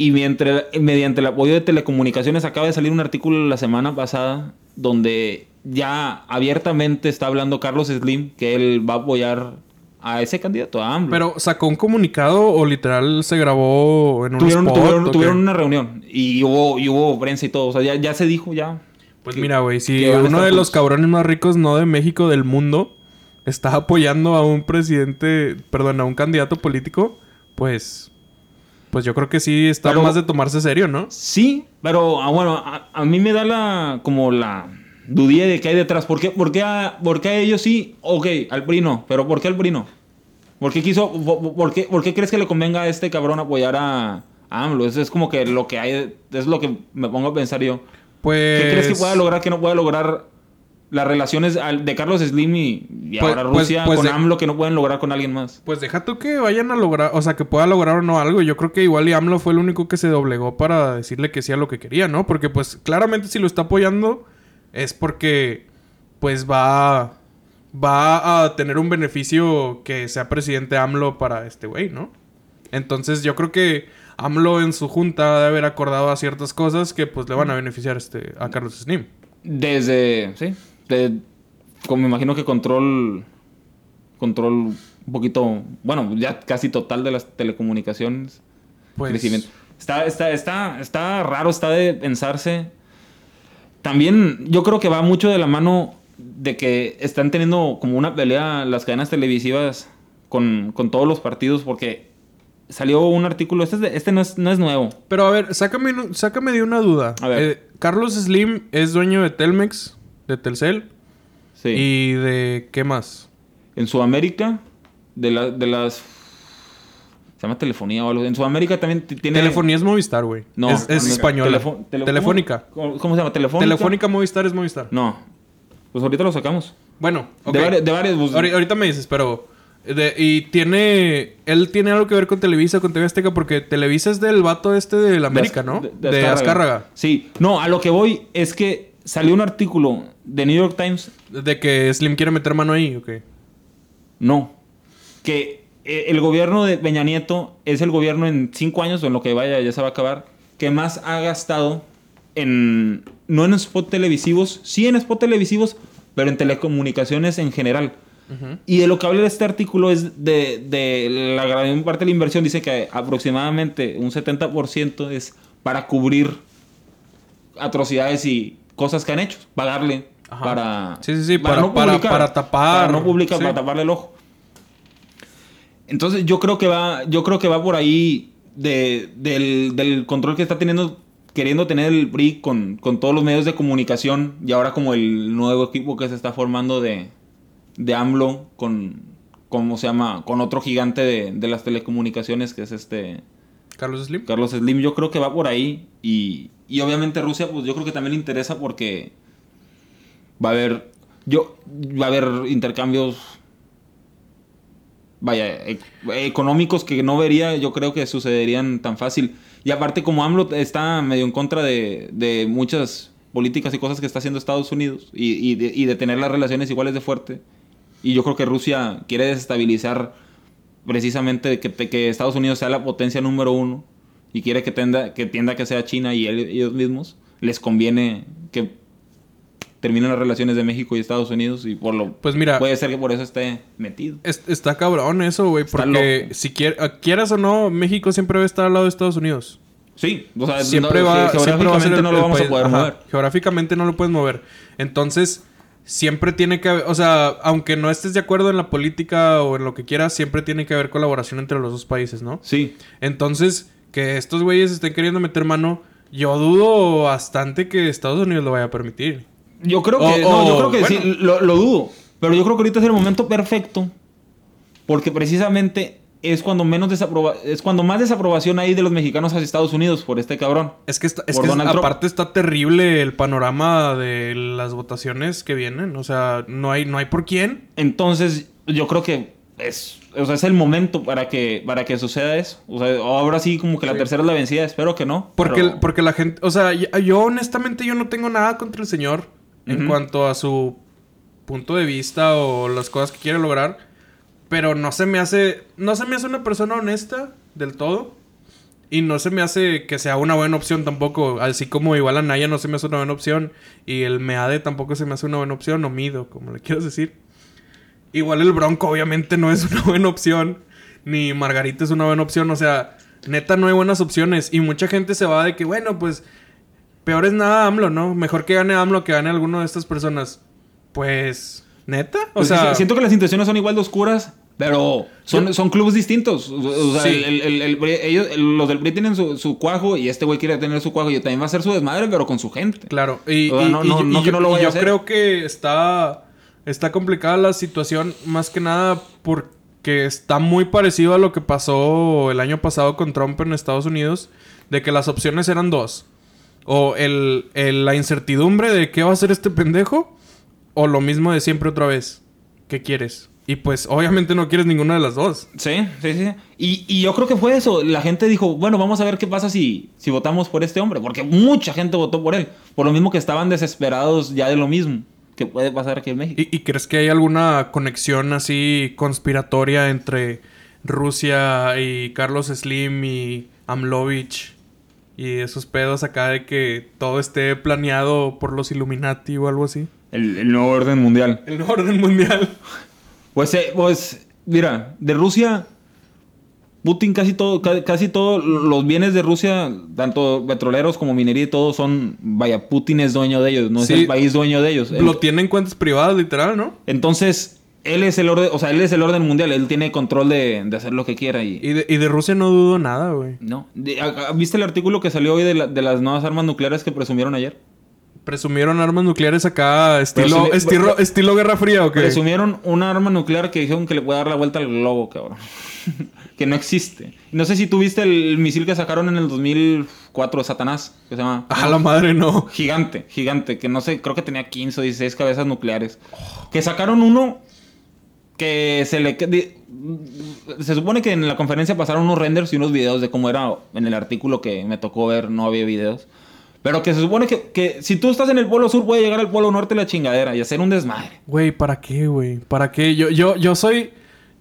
y mientras, mediante el apoyo de telecomunicaciones. Acaba de salir un artículo la semana pasada donde ya abiertamente está hablando Carlos Slim que él va a apoyar a ese candidato, a AMLO. Pero sacó un comunicado o literal se grabó en un tuvieron, spot. tuvieron- una reunión y hubo, y hubo prensa y todo. O sea, ya, ya se dijo ya. Pues que- mira, güey, si uno de los cabrones más ricos, no de México, del mundo, está apoyando a un presidente, perdón, a un candidato político, pues. Pues yo creo que sí está Pero- más de tomarse serio, ¿no? Sí, pero ah, bueno, a, a mí me da la como la dudilla de qué hay detrás. ¿Por qué, por qué a, por qué a ellos sí? Ok, al PRI no. Pero ¿por qué al PRI no? ¿Por qué quiso, por, por qué, por qué crees que le convenga a este cabrón apoyar a, a AMLO? Eso es como que lo que hay, es lo que me pongo a pensar yo. Pues. ¿Qué crees que pueda lograr, que no pueda lograr las relaciones al- de Carlos Slim y, y Pues- ahora pues- Rusia pues con de- AMLO que no pueden lograr con alguien más? Pues deja tú que vayan a lograr, o sea, que pueda lograr o no algo. Yo creo que igual y AMLO fue el único que se doblegó para decirle que sí a lo que quería, ¿no? Porque pues claramente si lo está apoyando es porque pues va va a tener un beneficio que sea presidente AMLO para este güey, ¿no? Entonces yo creo que AMLO en su junta debe haber acordado a ciertas cosas que pues le van a beneficiar este, a Carlos Slim. Desde, sí, de- como me imagino que control, control un poquito, bueno, ya casi total de las telecomunicaciones. Pues, crecimiento. Está, está, está, está raro, está de pensarse. También yo creo que va mucho de la mano de que están teniendo como una pelea las cadenas televisivas con, con todos los partidos porque salió un artículo, este, es de- este no, es, no es nuevo. Pero a ver, sácame, sácame de una duda. A ver. Eh, Carlos Slim es dueño de Telmex, de Telcel Sí. y de ¿qué más? En Sudamérica, de, la- de las... Se llama telefonía o algo. En Sudamérica también tiene... Telefonía es Movistar, güey. No. es, es española. telefo- tele- Telefónica. ¿Cómo, cómo se llama? Telefónica. Telefónica Movistar es Movistar. No. Pues ahorita lo sacamos. Bueno, ok. De, varios, de varios, pues, Ahori- ahorita me dices, pero... de- y tiene... Él tiene algo que ver con Televisa, con TV Azteca, porque Televisa es del vato este de la América, ¿no? De, Azcárraga. Sí. No, a lo que voy es que salió un artículo de New York Times. De que Slim quiere meter mano ahí, ok. No. Que eh, el gobierno de Peña Nieto es el gobierno en cinco años, o en lo que vaya, ya se va a acabar, que más ha gastado en... No en spot televisivos, sí en spot televisivos, pero en telecomunicaciones en general. Y de lo que habla este artículo es de, de la gran parte de la inversión, dice que aproximadamente un 70% es para cubrir atrocidades y cosas que han hecho, pagarle Ajá. para... Sí, sí, sí, para- para- para tapar, Para no publicar, sí. para taparle el ojo. Entonces yo creo que va, yo creo que va por ahí de- del, del control que está teniendo, queriendo tener el PRI con, con todos los medios de comunicación y ahora como el nuevo equipo que se está formando de, de AMLO con, ¿cómo se llama? Con otro gigante de, de las telecomunicaciones que es este Carlos Slim. Carlos Slim. Yo creo que va por ahí y, y obviamente Rusia, pues yo creo que también le interesa porque va a haber, yo, va a haber intercambios vaya, e- económicos que no vería, yo creo que sucederían tan fácil. Y aparte, como AMLO está medio en contra de, de muchas políticas y cosas que está haciendo Estados Unidos y, y de, y de tener las relaciones iguales de fuerte, y yo creo que Rusia quiere desestabilizar precisamente que, que Estados Unidos sea la potencia número uno y quiere que tienda que, tienda que sea China y ellos mismos, les conviene que terminen las relaciones de México y Estados Unidos y por lo Pues mira, puede ser que por eso esté metido. es- está cabrón eso, güey. Porque loco. si quier- ah, quieras o no, México siempre va a estar al lado de Estados Unidos. Sí, o sea, siempre no- va, ge- siempre va a ser geográficamente el- no lo vamos país- a poder ajá, mover. Geográficamente no lo puedes mover. Entonces, siempre tiene que haber, o sea, aunque no estés de acuerdo en la política o en lo que quieras, siempre tiene que haber colaboración entre los dos países, ¿no? Sí, Entonces, que estos güeyes estén queriendo meter mano, yo dudo bastante que Estados Unidos lo vaya a permitir. Yo creo que no, yo creo que sí, lo, lo dudo, pero yo creo que ahorita es el momento perfecto porque precisamente es cuando menos desaproba es cuando más desaprobación hay de los mexicanos hacia Estados Unidos por este cabrón. Es que, está- es que aparte está terrible el panorama de las votaciones que vienen. O sea, no hay, no hay por quién. Entonces, yo creo que es, o sea, es el momento para que, para que suceda eso. O sea, ahora sí como que la tercera es la vencida, espero que no. Porque, pero- porque la gente, o sea, yo honestamente yo no tengo nada contra el señor en cuanto a su punto de vista o las cosas que quiere lograr. Pero no se me hace, no se me hace una persona honesta del todo. Y no se me hace que sea una buena opción tampoco. Así como igual a Naya no se me hace una buena opción. Y el Meade tampoco se me hace una buena opción. O Mido, como le quieras decir. Igual el Bronco obviamente no es una buena opción. Ni Margarita es una buena opción. O sea, neta no hay buenas opciones. Y mucha gente se va de que, bueno, pues... Peor es nada AMLO, ¿no? Mejor que gane AMLO que gane alguno de estas personas. Pues... ¿Neta? O Pues sea... siento que las intenciones son igual de oscuras, pero son, son clubes distintos. O sea, Sí. el- el- el ellos, el- los del PRI tienen su, su cuajo y este güey quiere tener su cuajo y también va a hacer su desmadre, pero con su gente. Claro, y, O sea, y- no- y- no- y no que yo, no lo y vaya a hacer. creo que está, está complicada la situación más que nada porque está muy parecido a lo que pasó el año pasado con Trump en Estados Unidos, de que las opciones eran dos. O el, el- la incertidumbre de qué va a hacer este pendejo, o lo mismo de siempre otra vez. ¿Qué quieres? Y pues obviamente no quieres ninguna de las dos. Sí, sí, sí. Y, y yo creo que fue eso. La gente dijo, bueno, vamos a ver qué pasa si, si votamos por este hombre. Porque mucha gente votó por él. Por lo mismo que estaban desesperados ya de lo mismo. que puede pasar aquí en México. ¿Y, y crees que hay alguna conexión así conspiratoria entre Rusia y Carlos Slim y Amlovich y esos pedos acá de que todo esté planeado por los Illuminati o algo así? El, el nuevo orden mundial. El orden mundial. Pues, eh, pues, mira, de Rusia, Putin casi todo, ca- casi todos los bienes de Rusia, tanto petroleros como minería y todo son, vaya, Putin es dueño de ellos, no Sí. es el país dueño de ellos. Lo tienen en cuentas privadas, literal, ¿no? entonces, él es el orden, o sea, él es el orden mundial, él tiene control de, de hacer lo que quiera y... Y de, y de Rusia no dudo nada, güey. no, De- a- a- ¿viste el artículo que salió hoy de, la- de las nuevas armas nucleares que presumieron ayer? Presumieron armas nucleares acá, estilo, estilo, estilo Guerra Fría, ¿o qué? Presumieron una arma nuclear que dijeron que le puede dar la vuelta al globo, cabrón. que no existe. No sé si tuviste el, misil que sacaron en el 2004 de Satanás, que se llama... A la madre, no. Gigante, gigante, que no sé, creo que tenía 15 o 16 cabezas nucleares. Que sacaron uno que se le... Se supone que en la conferencia pasaron unos renders y unos videos de cómo era en el artículo que me tocó ver, no había videos. Pero que se supone que, que si tú estás en el polo sur puede llegar al polo norte la chingadera y hacer un desmadre. Güey, ¿para qué, güey? ¿Para qué? Yo, yo, yo soy...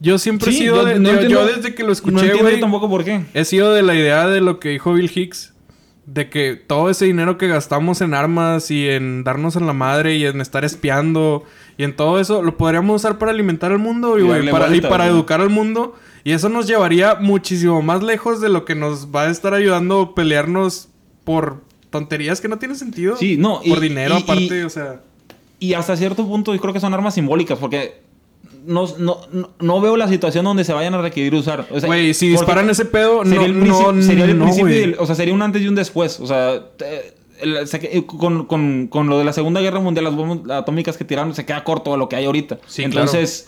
Yo siempre he Sí, sido yo de... no yo- entiendo- yo desde que lo no escuché, entiendo güey... yo tampoco por qué. He sido de la idea de lo que dijo Bill Hicks. De que todo ese dinero que gastamos en armas y en darnos en la madre y en estar espiando y en todo eso, lo podríamos usar para alimentar al mundo y, para, y educar al mundo. Y eso nos llevaría muchísimo más lejos de lo que nos va a estar ayudando a pelearnos por tonterías que no tienen sentido. Sí, no, y- Por dinero, y- aparte, y- o sea... Y hasta cierto punto yo creo que son armas simbólicas porque no, no, no, veo la situación donde se vayan a requerir usar. O sea, Güey, si disparan ese pedo, no, sería el, no, sería el no, principio y el- o sea, sería un antes y un después. O sea, te- el- se que- con, con- con lo de la Segunda Guerra Mundial, las bombas atómicas que tiraron, se queda corto a lo que hay ahorita. Sí, Entonces,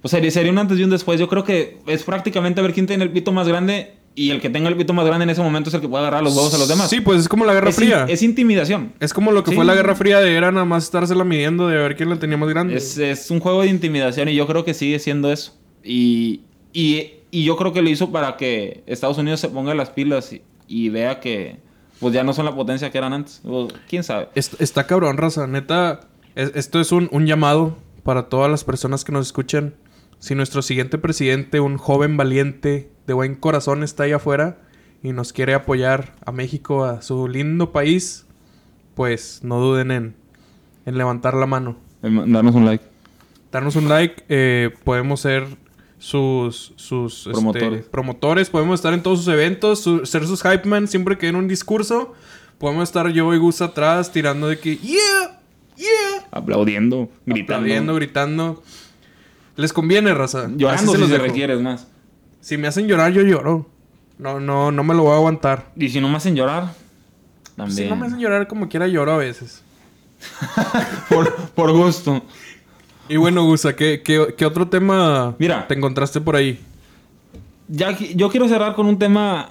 pues sería, sería un antes y un después. Yo creo que es prácticamente a ver quién tiene el pito más grande y el que tenga el pito más grande en ese momento es el que puede agarrar los huevos a los demás. Sí, pues es como la Guerra es, in- Fría. es intimidación. Es como lo que Sí. fue la Guerra Fría de era nada más estársela midiendo de ver quién la tenía más grande. Es, es un juego de intimidación y yo creo que sigue siendo eso. Y, y, y yo creo que lo hizo para que Estados Unidos se ponga las pilas y, y vea que pues ya no son la potencia que eran antes. ¿Quién sabe? Est- está cabrón, raza. Neta, es- esto es un, un llamado para todas las personas que nos escuchan. Si nuestro siguiente presidente, un joven valiente de buen corazón, está ahí afuera y nos quiere apoyar a México, a su lindo país, pues no duden en, en levantar la mano. Darnos un like. Darnos un like. eh, podemos ser sus, sus este, Promotores. promotores. Podemos estar en todos sus eventos, su- ser sus hype man siempre que den un discurso. Podemos estar yo y Gus atrás tirando de que ¡Yeah! ¡Yeah! Aplaudiendo, gritando. Aplaudiendo, gritando. Les conviene, raza. Llorando si los se dejo. requiere, es más. Si me hacen llorar, yo lloro. No, no, no me lo voy a aguantar. Y si no me hacen llorar, también. Si no me hacen llorar como quiera, lloro a veces. por, por gusto. Y bueno, Gusa, ¿qué, qué, qué otro tema Mira. te encontraste por ahí? Ya, yo quiero cerrar con un tema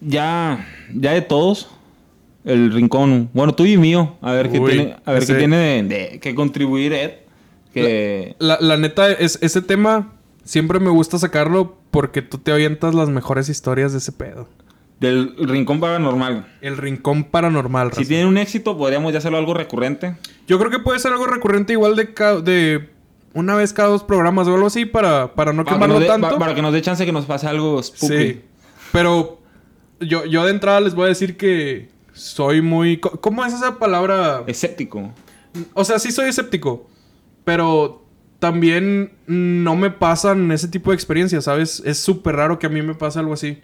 ya, ya de todos. El rincón. Bueno, tuyo y mío. A ver qué tiene, a ver ese- qué tiene de, de- que contribuir Ed. Que La, la neta, es, ese tema siempre me gusta sacarlo porque tú te avientas las mejores historias de ese pedo. del rincón paranormal. El rincón paranormal, Si tiene un éxito, podríamos ya hacerlo algo recurrente. Yo creo que puede ser algo recurrente igual de, de una vez cada dos programas o algo así para, para no Para que, quemarlo tanto. pa- para que nos dé chance que nos pase algo spooky. Sí. Pero yo, yo de entrada les voy a decir que soy muy... ¿Cómo es esa palabra? Escéptico. O sea, sí soy escéptico. Pero también no me pasan ese tipo de experiencias, ¿sabes? Es súper raro que a mí me pase algo así.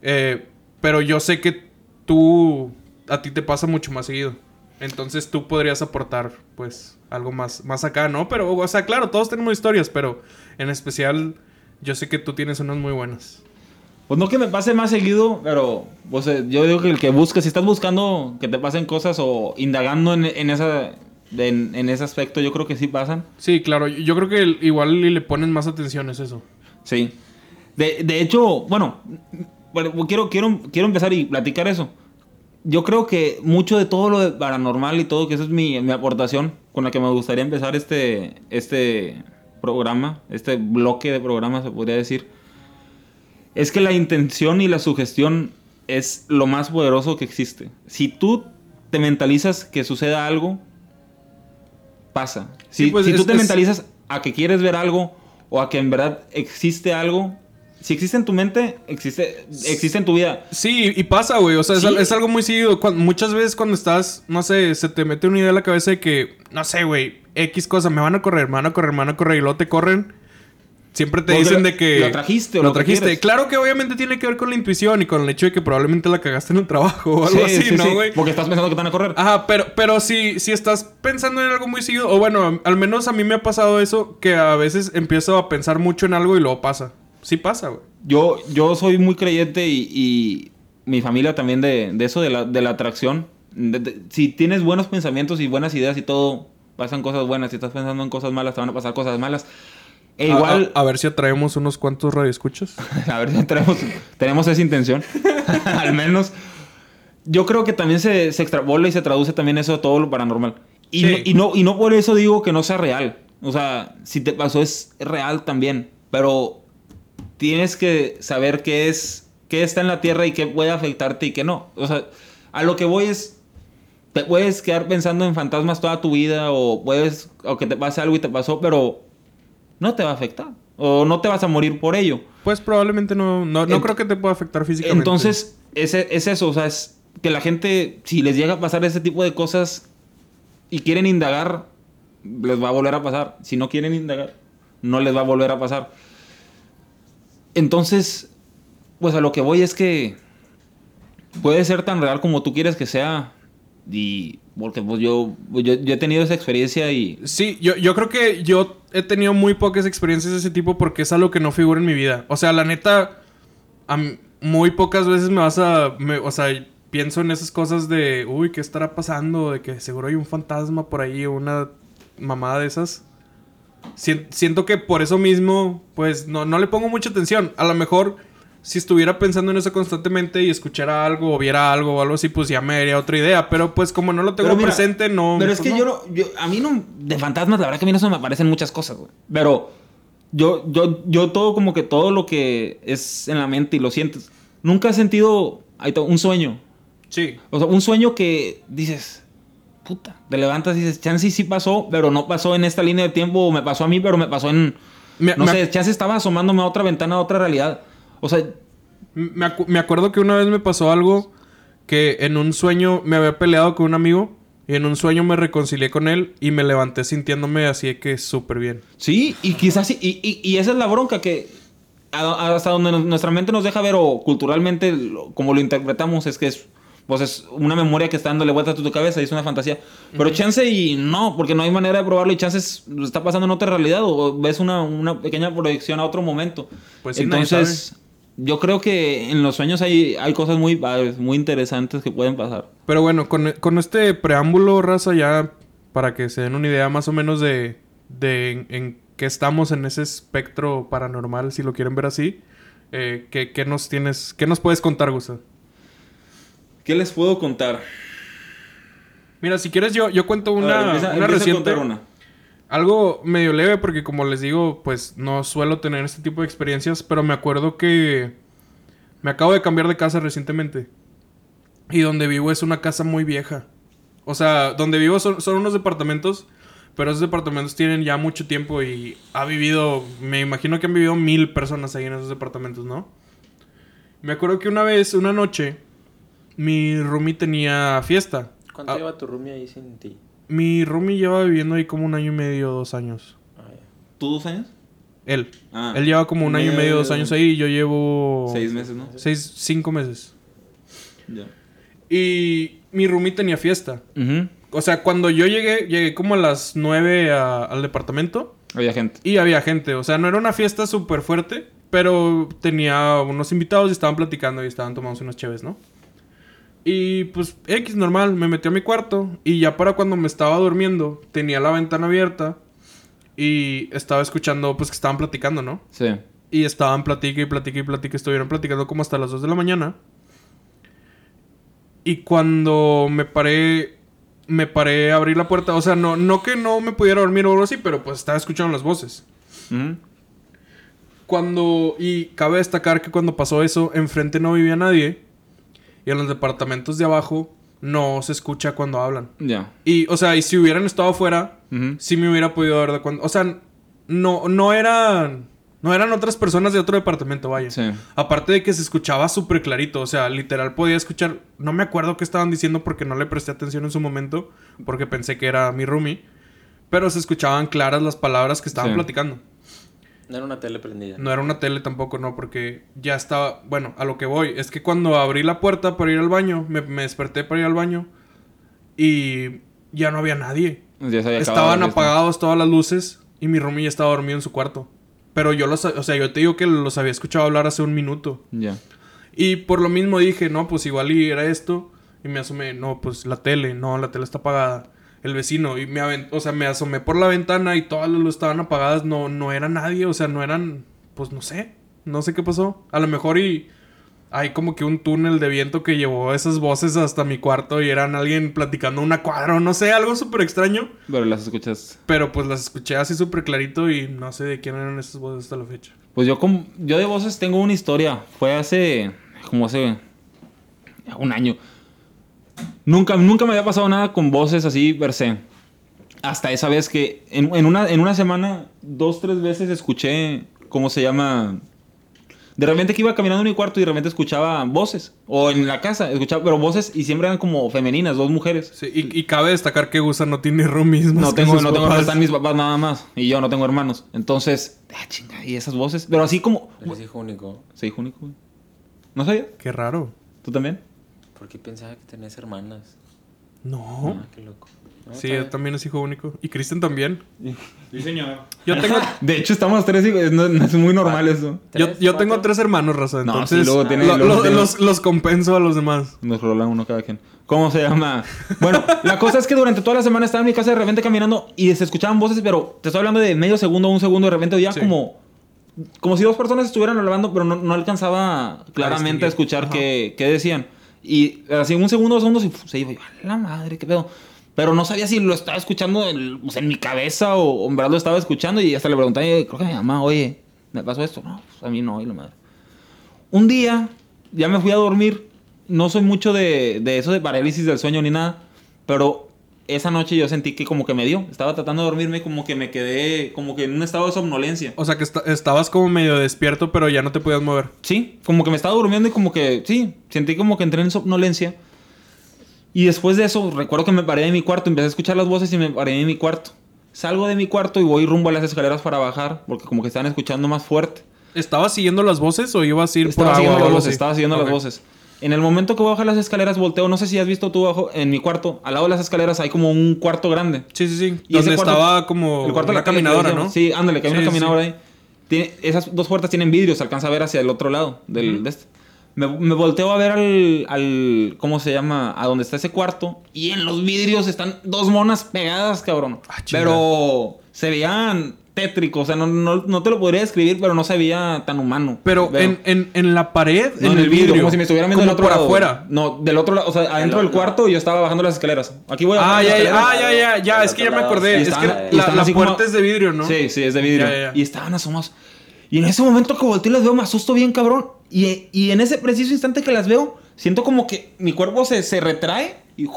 Eh, pero yo sé que tú... A ti te pasa mucho más seguido. Entonces tú podrías aportar, pues, algo más, más acá, ¿no? Pero, o sea, claro, todos tenemos historias, pero en especial yo sé que tú tienes unas muy buenas. Pues no que me pase más seguido, pero pues, eh, yo digo que el que busque, si estás buscando que te pasen cosas o indagando en, en esa, en, en ese aspecto, yo creo que sí pasan. Sí, claro. Yo creo que el- igual le ponen más atención es eso. Sí. De, de hecho, bueno, bueno, quiero, quiero, quiero empezar y platicar eso. Yo creo que mucho de todo lo de paranormal y todo, que esa es mi, mi aportación con la que me gustaría empezar este, este programa, este bloque de programas, se podría decir, es que la intención y la sugestión es lo más poderoso que existe. Si tú te mentalizas que suceda algo, pasa. Si, Sí, pues, si tú te es- mentalizas a que quieres ver algo o a que en verdad existe algo, si existe en tu mente, existe, existe en tu vida. Sí, y pasa, güey. O sea, es, Sí. al- es algo muy seguido. Cuan- muchas veces cuando estás, no sé, se te mete una idea en la cabeza de que, no sé, güey, X cosa, me van a correr, me van a correr, me van a correr, y luego te corren. Siempre te dicen de que... lo trajiste o lo trajiste. Claro que obviamente tiene que ver con la intuición y con el hecho de que probablemente la cagaste en el trabajo o algo Sí, así, sí, ¿no, sí, güey? Porque estás pensando que te van a correr. Ajá, pero, pero si, si estás pensando en algo muy seguido, o bueno, al menos a mí me ha pasado eso, que a veces empiezo a pensar mucho en algo y luego pasa. Sí pasa, güey. Yo, yo soy muy creyente y, y mi familia también de, de eso, de la, de la atracción. De- de- si tienes buenos pensamientos y buenas ideas y todo, pasan cosas buenas. Si estás pensando en cosas malas, te van a pasar cosas malas. E igual, A, a ver si atraemos unos cuantos radioescuchas. A ver si tenemos, tenemos esa intención. Al menos. Yo creo que también se, se extrapola y se traduce también eso a todo lo paranormal. Y, Sí. no, y, no, y no por eso digo que no sea real. O sea, si te pasó es real también. Pero tienes que saber qué es, qué está en la tierra y qué puede afectarte y qué no. O sea, a lo que voy es. Te puedes quedar pensando en fantasmas toda tu vida o puedes. o que te pase algo y te pasó, pero no te va a afectar. O no te vas a morir por ello. Pues probablemente no, no, no Ent- creo que te pueda afectar físicamente. Entonces, ese, es eso, o sea, es que la gente, si les llega a pasar ese tipo de cosas y quieren indagar, les va a volver a pasar. Si no quieren indagar, no les va a volver a pasar. Entonces, pues a lo que voy es que puede ser tan real como tú quieres que sea. Y porque pues yo, yo, yo he tenido esa experiencia y... Sí, yo, yo creo que yo he tenido muy pocas experiencias de ese tipo porque es algo que no figura en mi vida. O sea, la neta, muy pocas veces me vas a... o sea, pienso en esas cosas de, uy, ¿qué estará pasando? De que seguro hay un fantasma por ahí o una mamada de esas. Sien- siento que por eso mismo, pues, no, no le pongo mucha atención. A lo mejor, si estuviera pensando en eso constantemente y escuchara algo o viera algo o algo así, pues ya me daría otra idea. Pero pues como no lo tengo mira, presente, no... Pero es pues, que no. yo no, yo- a mí no, de fantasmas, la verdad que a mí no se me aparecen muchas cosas, güey. Pero yo, yo, yo todo como que todo lo que es en la mente y lo sientes. Nunca he sentido un sueño. Sí. O sea, un sueño que dices, puta, te levantas y dices, chance sí pasó, pero no pasó en esta línea de tiempo, o me pasó a mí, pero me pasó en, Me- no me- sé, chance estaba asomándome a otra ventana, a otra realidad. O sea, Me, acu- me acuerdo que una vez me pasó algo que en un sueño me había peleado con un amigo y en un sueño me reconcilié con él y me levanté sintiéndome así que súper bien. Sí, y quizás sí, y, y- y esa es la bronca que hasta donde nuestra mente nos deja ver o culturalmente como lo interpretamos es que es pues es una memoria que está dándole vueltas a tu cabeza y es una fantasía. Pero chance y no, porque no hay manera de probarlo y chance es- está pasando en otra realidad o ves una, una pequeña proyección a otro momento. Pues sí, Entonces, yo creo que en los sueños hay, hay cosas muy muy interesantes que pueden pasar. Pero bueno, con, con este preámbulo, raza, ya para que se den una idea más o menos de, de en, en qué estamos en ese espectro paranormal, si lo quieren ver así, eh, ¿qué, qué nos tienes, qué nos puedes contar, Gusta? ¿Qué les puedo contar? Mira, si quieres yo, yo cuento A ver, una, empieza- una empieza a reciente. contar una. Algo medio leve porque como les digo, pues no suelo tener este tipo de experiencias, pero me acuerdo que me acabo de cambiar de casa recientemente. Y donde vivo es una casa muy vieja. O sea, donde vivo son, son unos departamentos, pero esos departamentos tienen ya mucho tiempo y ha vivido, me imagino que han vivido mil personas ahí en esos departamentos, ¿no? Me acuerdo que una vez, una noche, mi roomie tenía fiesta. ¿Cuánto Ah. lleva tu roomie ahí sin ti? Mi roomie lleva viviendo ahí como un año y medio, dos años. Ah, ya. ¿Tú dos años? Él. Ah. Él lleva como un año y medio, dos años ahí y yo llevo... Seis meses, ¿no? Seis, cinco meses. Ya. Y mi roomie tenía fiesta. Ujú. O sea, cuando yo llegué, llegué como a las nueve a- al departamento Había gente. y había gente. O sea, no era una fiesta súper fuerte, pero tenía unos invitados y estaban platicando y estaban tomando unas chéves, ¿no? Y pues X normal, me metí a mi cuarto y ya para cuando me estaba durmiendo tenía la ventana abierta y estaba escuchando pues que estaban platicando, ¿no? Sí. Y estaban platique y platique y platique. Estuvieron platicando como hasta las 2 de la mañana. Y cuando me paré, me paré a abrir la puerta. O sea, no, no que no me pudiera dormir o algo así, pero pues estaba escuchando las voces. Cuando, y cabe destacar que cuando pasó eso, enfrente no vivía nadie. Y en los departamentos de abajo no se escucha cuando hablan. Ya. Y, o sea, y si hubieran estado afuera, sí me hubiera podido ver de cuando. O sea, no, no eran. No eran otras personas de otro departamento, vaya. Sí. Aparte de que se escuchaba súper clarito. O sea, literal podía escuchar. No me acuerdo qué estaban diciendo porque no le presté atención en su momento. Porque pensé que era mi roomie. Pero se escuchaban claras las palabras que estaban Sí. platicando. No era una tele prendida. No era una tele tampoco, no, porque ya estaba. Bueno, a lo que voy. Es que cuando abrí la puerta para ir al baño, me, me desperté para ir al baño. Y ya no había nadie. Ya se había acabado Estaban apagados todas las luces. Y mi roomie ya estaba dormido en su cuarto. Pero yo los. O sea, yo te digo que los había escuchado hablar hace un minuto. Ya. Y por lo mismo dije, no, pues igual y era esto. Y me asomé, no, pues la tele, no, la tele está apagada. El vecino, y me o sea, me asomé por la ventana y todas las luces estaban apagadas. No, no era nadie, o sea, no eran, pues no sé, no sé qué pasó. A lo mejor y hay como que un túnel de viento que llevó esas voces hasta mi cuarto y eran alguien platicando una cuadra o no sé, algo súper extraño. Pero las escuchas. Pero pues las escuché así súper clarito y no sé de quién eran esas voces hasta la fecha. Pues yo, con, yo de voces tengo una historia. Fue hace. como hace. un año. Nunca, nunca me había pasado nada con voces así per se. Hasta esa vez que en, en una, en una semana, dos, tres veces escuché. ¿Cómo se llama? De repente que iba caminando en mi cuarto y de repente escuchaba voces. O en la casa, escuchaba, pero voces y siempre eran como femeninas, dos mujeres. Sí, y, y cabe destacar que Gusa no tiene roomies. más No que tengo, sus no tengo, papás. están mis papás nada más. Y yo no tengo hermanos. Entonces, ah, chinga, y esas voces. Pero así como. Eres hijo único. Soy hijo único, güey. ¿No sabía? Qué raro. ¿Tú también? ¿Por qué pensaba que tenías hermanas? No. Ah, qué loco. No, Sí, bien. también es hijo único. Y Kristen también. Sí, señor. Yo tengo, De hecho, estamos tres hijos. No, no es muy normal eso. yo, ¿Tres, yo tengo tres hermanos, raza. No, Entonces, sí, luego tiene- lo- luego lo- tiene- los, los compenso a los demás. Nos rolan uno cada quien. ¿Cómo se llama? Bueno, la cosa es que durante toda la semana estaba en mi casa de repente caminando y se escuchaban voces, pero te estoy hablando de medio segundo, un segundo, de repente ya Sí. como. Como si dos personas estuvieran hablando, pero no, no alcanzaba claramente a, escuchar qué, qué decían. Y así un segundo, dos segundos y se iba. Y yo, "A la madre, qué pedo. Pero no sabía si lo estaba escuchando en, pues, en mi cabeza o, o en verdad lo estaba escuchando. Y hasta le pregunté, creo que mi mamá, oye, ¿me pasó esto? No, pues a mí no, y la madre. Un día, ya me fui a dormir. No soy mucho de, de eso de parálisis del sueño ni nada. Pero esa noche yo sentí que como que me dio. Estaba tratando de dormirme y como que me quedé como que en un estado de somnolencia. O sea que esta- estabas como medio despierto, pero ya no te podías mover. Sí, como que me estaba durmiendo y como que, sí, sentí como que entré en somnolencia. Y después de eso, recuerdo que me paré de mi cuarto, empecé a escuchar las voces y me paré de mi cuarto. Salgo de mi cuarto y voy rumbo a las escaleras para bajar, porque como que estaban escuchando más fuerte. ¿Estabas siguiendo las voces o ibas a ir Estaba por agua siguiendo las voces, estaba siguiendo las voces. En el momento que voy a bajar las escaleras, volteo, no sé si has visto tú abajo, en mi cuarto, al lado de las escaleras hay como un cuarto grande. Sí, sí, sí. Y Donde cuarto- estaba como el cuarto de una la caminadora, ¿no? Sí, ándale, que hay Sí, una caminadora sí. ahí. Tiene, esas dos puertas tienen vidrio, se alcanza a ver hacia el otro lado del, de este. Me, me volteo a ver al, al. ¿Cómo se llama? A donde está ese cuarto. Y en los vidrios están dos monas pegadas, cabrón. Ah, pero se veían tétricos. O sea, no, no, no te lo podría describir, pero no se veía tan humano. Pero en, en, en la pared, No, en el vidrio, como si me estuvieran viendo del otro por lado. afuera. No, del otro lado, o sea, adentro del cuarto y yo estaba bajando las escaleras. Aquí voy a Ah, ya, ya, ah, ya, ya, ya, es que ya me acordé. Y Es que la, la como- es de vidrio, ¿no? Sí, sí, es de vidrio. Ya, ya, ya. Y estaban asomados. Y en ese momento que volteo y las veo, me asusto bien, cabrón. Y, y en ese preciso instante que las veo, siento como que mi cuerpo se, se retrae y ¡uf!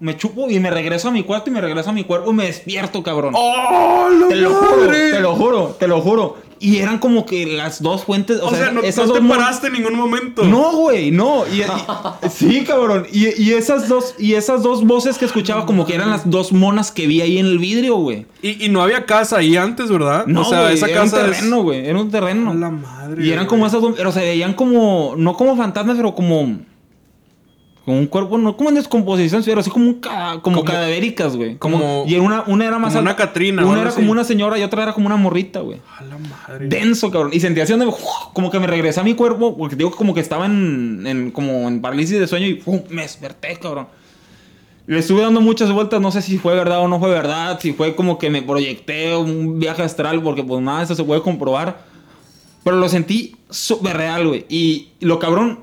me chupo y me regreso a mi cuarto y me regreso a mi cuerpo y me despierto, cabrón. ¡Oh, la te lo juro, madre! te lo juro, te lo juro. Y eran como que las dos fuentes. O, O sea, no, esas no te paraste en ningún momento. no, güey, no. Y, y- sí, cabrón. Y, y esas dos, y esas dos voces que escuchaba como que eran las dos monas que vi ahí en el vidrio, güey. Y, y no había casa ahí antes, ¿verdad? No, o sea, esa era casa un es- terreno, güey. Era un terreno. La madre, Y eran como esas dos, pero se veían como, no como fantasmas, pero como, como un cuerpo, no como en descomposición, pero así como un ca- como, Como- cadavéricas, güey. como- y una, una era más como una Catrina Una era así. como una señora y otra era como una morrita, güey. A la madre. Denso, cabrón. Y sentía así donde como que me regresé a mi cuerpo, porque digo como que estaba en, en- como en parálisis de sueño y me desperté, cabrón. Le estuve dando muchas vueltas, no sé si fue verdad o no fue verdad, si fue como que me proyecté un viaje astral, porque pues nada eso se puede comprobar. Pero lo sentí súper real, güey. Y lo cabrón,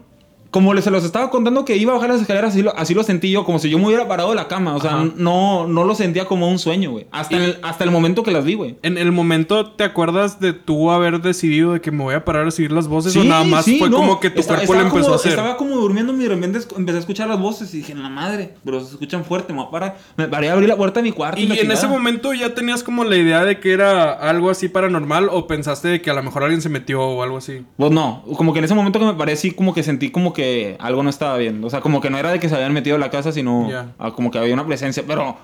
como les se los estaba contando que iba a bajar las escaleras, así lo, así lo sentí yo, como si yo me hubiera parado de la cama. O sea, Ajá. no, no lo sentía como un sueño, güey. Hasta, Y- el, hasta el momento que las vi, güey. En el momento, ¿te acuerdas de tú haber decidido de que me voy a parar a seguir las voces? o nada más sí, fue no. como que tu Esta- cuerpo lo empezó como- a hacer. Estaba como durmiendo y de repente empecé a escuchar las voces y dije, la madre, pero se escuchan fuerte, me voy a parar. Me paré a abrir la puerta de mi cuarto. Y en ese momento ya tenías como la idea de que era algo así paranormal o pensaste de que a lo mejor alguien se metió o algo así. Pues no, como que en ese momento que me paré, sí, como que sentí como que algo no estaba bien. O sea, como que no era de que se habían metido a la casa, sino Ya. ah, como que había una presencia. Pero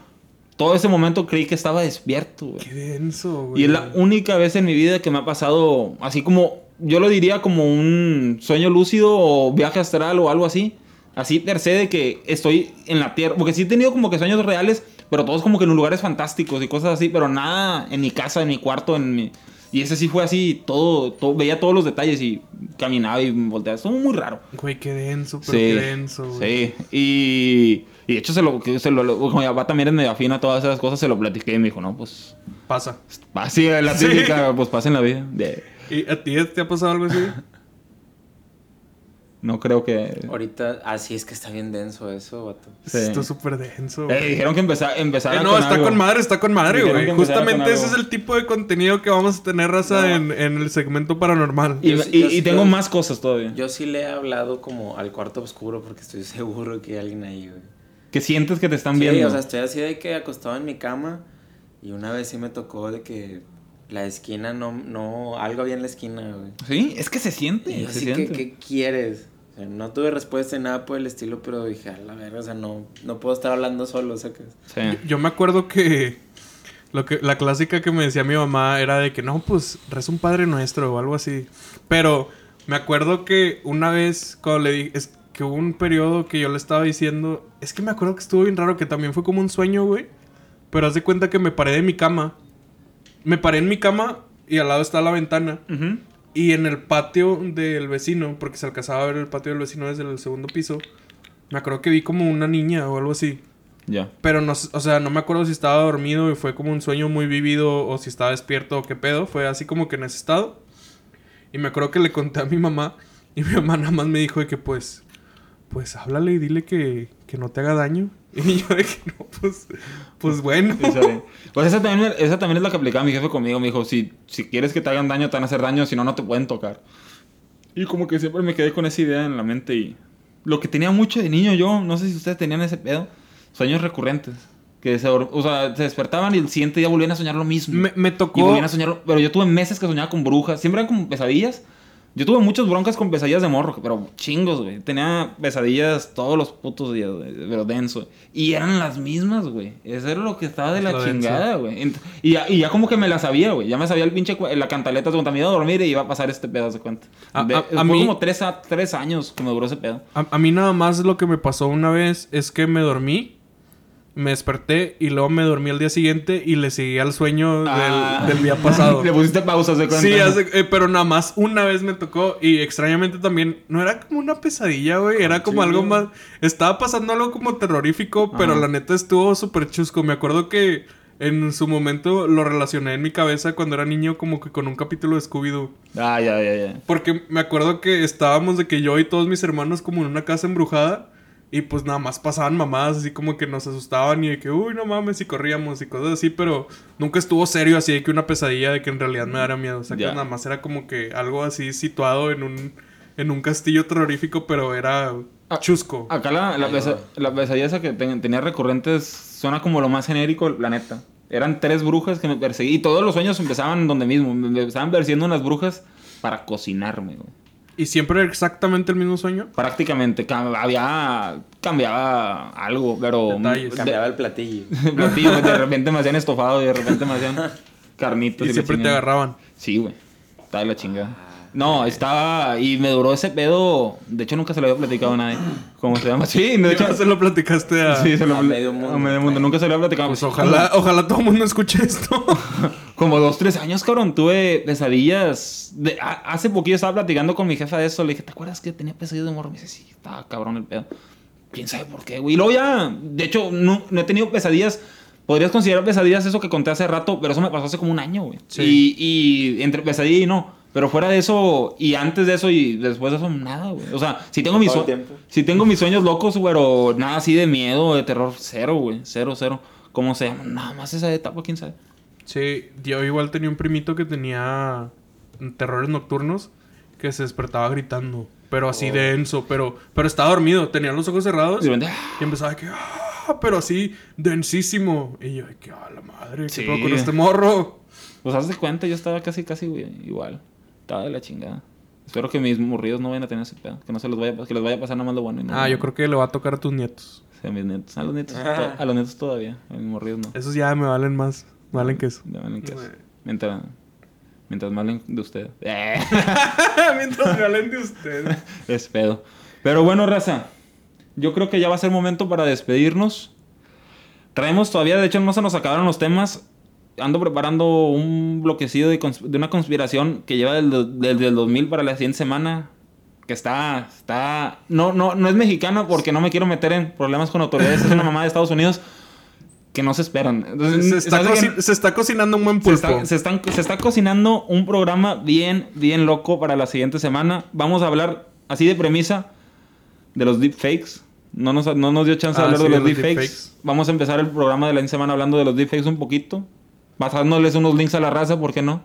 todo ese momento creí que estaba despierto, güey. Qué denso, güey. Y es la única vez en mi vida que me ha pasado así como, yo lo diría como un sueño lúcido o viaje astral o algo así. Así per se de que estoy en la tierra. Porque sí he tenido como que sueños reales, pero todos como que en lugares fantásticos y cosas así, pero nada en mi casa, en mi cuarto, en mi... Y ese sí fue así, todo, todo veía todos los detalles y caminaba y volteaba. Estuvo muy raro. Güey, qué denso, pero Sí, qué denso, güey. sí. Y, y de hecho, se lo, se lo, como mi papá también es medio afín a todas esas cosas, se lo platiqué y me dijo, no, pues Pasa. Así, la Sí. típica, pues pasa en la vida. De- ¿Y a ti te ha pasado algo así? no creo que... Ahorita, así es que está bien denso eso, vato. Sí. Esto es súper denso. Eh, güey. dijeron que empezara, empezara Eh, no, con está algo. con madre, está con madre, Dijeron güey. Justamente ese es el tipo de contenido que vamos a tener, raza, No. en, en el segmento paranormal. Y, Yo y- sí- yo y sí- tengo yo- más cosas todavía. Yo sí le he hablado como al cuarto oscuro porque estoy seguro que hay alguien ahí, güey. Que sientes que te están Sí, viendo. o sea, estoy así de que acostado en mi cama y una vez sí me tocó de que la esquina no, no, algo había en la esquina, güey. Sí, es que se siente. Y yo se así que, siente. ¿qué quieres? O sea, no tuve respuesta ni nada por el estilo, pero dije, a la verga, o sea, no, no puedo estar hablando solo, ¿sacas? Sí. Yo me acuerdo que, lo que la clásica que me decía mi mamá era de que no, pues reza un padre nuestro o algo así. Pero me acuerdo que una vez cuando le dije, es que hubo un periodo que yo le estaba diciendo, es que me acuerdo que estuvo bien raro, que también fue como un sueño, güey. Pero haz de cuenta que me paré de mi cama. Me paré en mi cama y al lado está la ventana. Y en el patio del vecino, porque se alcanzaba a ver el patio del vecino desde el segundo piso, me acuerdo que vi como una niña o algo así. Ya. Pero no, o sea, no me acuerdo si estaba dormido y fue como un sueño muy vivido o si estaba despierto o qué pedo. Fue así como que en ese estado. Y me acuerdo que le conté a mi mamá y mi mamá nada más me dijo de que pues, pues háblale y dile que, que no te haga daño. Y yo de que no, pues, pues bueno. Sí. Pues esa también, esa también es la que aplicaba mi jefe conmigo. Me dijo, si, si quieres que te hagan daño, te van a hacer daño, si no, no te pueden tocar. Y como que siempre me quedé con esa idea en la mente y... Lo que tenía mucho de niño yo, no sé si ustedes tenían ese pedo, sueños recurrentes. Que se, o sea, se despertaban y el siguiente día volvían a soñar lo mismo. Me, me Y tocó... volvían a soñar, pero yo tuve meses que soñaba con brujas. Siempre eran como pesadillas. Yo tuve muchas broncas con pesadillas de morro, pero chingos, güey. Tenía pesadillas todos los putos días, güey, pero denso. Y eran las mismas, güey. Eso era lo que estaba de Es la chingada, güey. Y, ya- y ya como que me la sabía, güey. Ya me sabía el pinche, la cantaleta cuando me iba a dormir y iba a pasar este pedazo de cuenta. A- De- a- a fue mí- como tres, a- tres años que me duró ese pedo. A, a mí nada más lo que me pasó una vez es que me dormí, me desperté y luego me dormí al día siguiente y le seguí al sueño del, Ah. del día pasado. Le pusiste pausas de cuenta. Sí, hace- eh, pero nada más una vez me tocó y extrañamente también no era como una pesadilla, güey, era como Sí. algo más... Estaba pasando algo como terrorífico, pero la neta estuvo súper chusco. Me acuerdo que en su momento lo relacioné en mi cabeza cuando era niño como que con un capítulo de Scooby-Doo. Ah, ya, ya, ya. Porque me acuerdo que estábamos de que yo y todos mis hermanos como en una casa embrujada y pues nada más pasaban mamadas así como que nos asustaban y de que uy no mames y corríamos y cosas así, pero nunca estuvo serio así de que una pesadilla de que en realidad me diera miedo, o sea que nada más era como que algo así situado en un en un castillo terrorífico, pero era Ah, chusco. Acá la, la, pesa- la pesadilla esa que ten- tenía recurrentes suena como lo más genérico del planeta. Eran tres brujas que me perseguían. Y todos los sueños empezaban donde mismo. Me me estaban persiguiendo unas brujas para cocinarme, güey. Y siempre era exactamente el mismo sueño. Prácticamente. cam- había... Cambiaba algo, pero... De- Cambiaba el platillo. platillo, de repente me hacían estofado y de repente me hacían carnitas. Y la siempre te agarraban. Sí, güey. Estaba de la chingada. No, estaba... Y me duró ese pedo... De hecho, nunca se lo había platicado a nadie. ¿Cómo se llama? Sí, de hecho... Se lo platicaste a... Sí, se lo A medio mundo. A medio mundo. Nunca se lo había platicado. Pues ojalá, ojalá todo el mundo escuche esto. Como dos, tres años, cabrón. Tuve pesadillas. De, a- hace poquito estaba platicando con mi jefa de eso. Le dije, ¿te acuerdas que tenía pesadillas de morro? Me dice, sí, estaba cabrón el pedo. ¿Quién sabe por qué, güey? Y luego ya, de hecho, no, no he tenido pesadillas. Podrías considerar pesadillas eso que conté hace rato, pero eso me pasó hace como un año, güey. Sí. Y, y entre pesadilla y no. Pero fuera de eso, y antes de eso y después de eso, nada, güey. O sea, si tengo mis, tiempo. si tengo mis sueños locos, pero nada así de miedo, de terror, cero, güey. Cero, cero. ¿Cómo se llama? Nada más esa etapa, quién sabe. Sí, yo igual tenía un primito que tenía terrores nocturnos que se despertaba gritando. Pero así Oh. denso, pero, pero estaba dormido, tenía los ojos cerrados Y y ¡ah! empezaba de que, "Ah", pero así, densísimo. Y yo, que, a la madre, ¿qué Sí. con este morro? Pues haz de cuenta, yo estaba casi, casi, güey, igual. Estaba de la chingada. Espero que mis morridos no vayan a tener ese pedo. Que no se les vaya, que les vaya a pasar nada más lo bueno. Y nada Ah, yo creo que le va a tocar a tus nietos. Sí, a mis nietos. A los nietos, Ah. to- a los nietos todavía. A mis morridos no. Esos ya me valen más, valen que eso. Ya valen queso. Güey. Mientras, mientras malen de usted. Eh, Mientras me valen de ustedes. es pedo. Pero bueno, raza. Yo creo que ya va a ser momento para despedirnos. Traemos todavía, de hecho, no se nos acabaron los temas. Ando preparando un bloquecillo de, de una conspiración que lleva desde el 2000 para la siguiente semana. Que está, está... No, no, no es mexicana porque no me quiero meter en problemas con autoridades. Es una mamá de Estados Unidos que no se esperan. Entonces, Se está, se que- se está cocinando un buen se pulpo. está, se, están- se está cocinando un programa bien, bien loco para la siguiente semana. Vamos a hablar así de premisa de los deepfakes. No nos, no nos dio chance de Ah, hablar sí, de de los los deepfakes. deepfakes. Vamos a empezar el programa de la semana hablando de los deepfakes un poquito. Pasándoles unos links a la raza, ¿por qué no?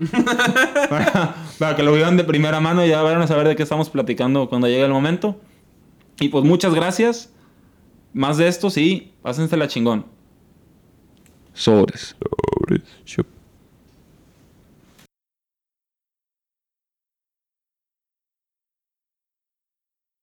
para, para que lo vean de primera mano y ya vayan a saber de qué estamos platicando cuando llegue el momento. Y pues muchas gracias. Más de esto, sí, pásensela chingón. Sobres. Chup.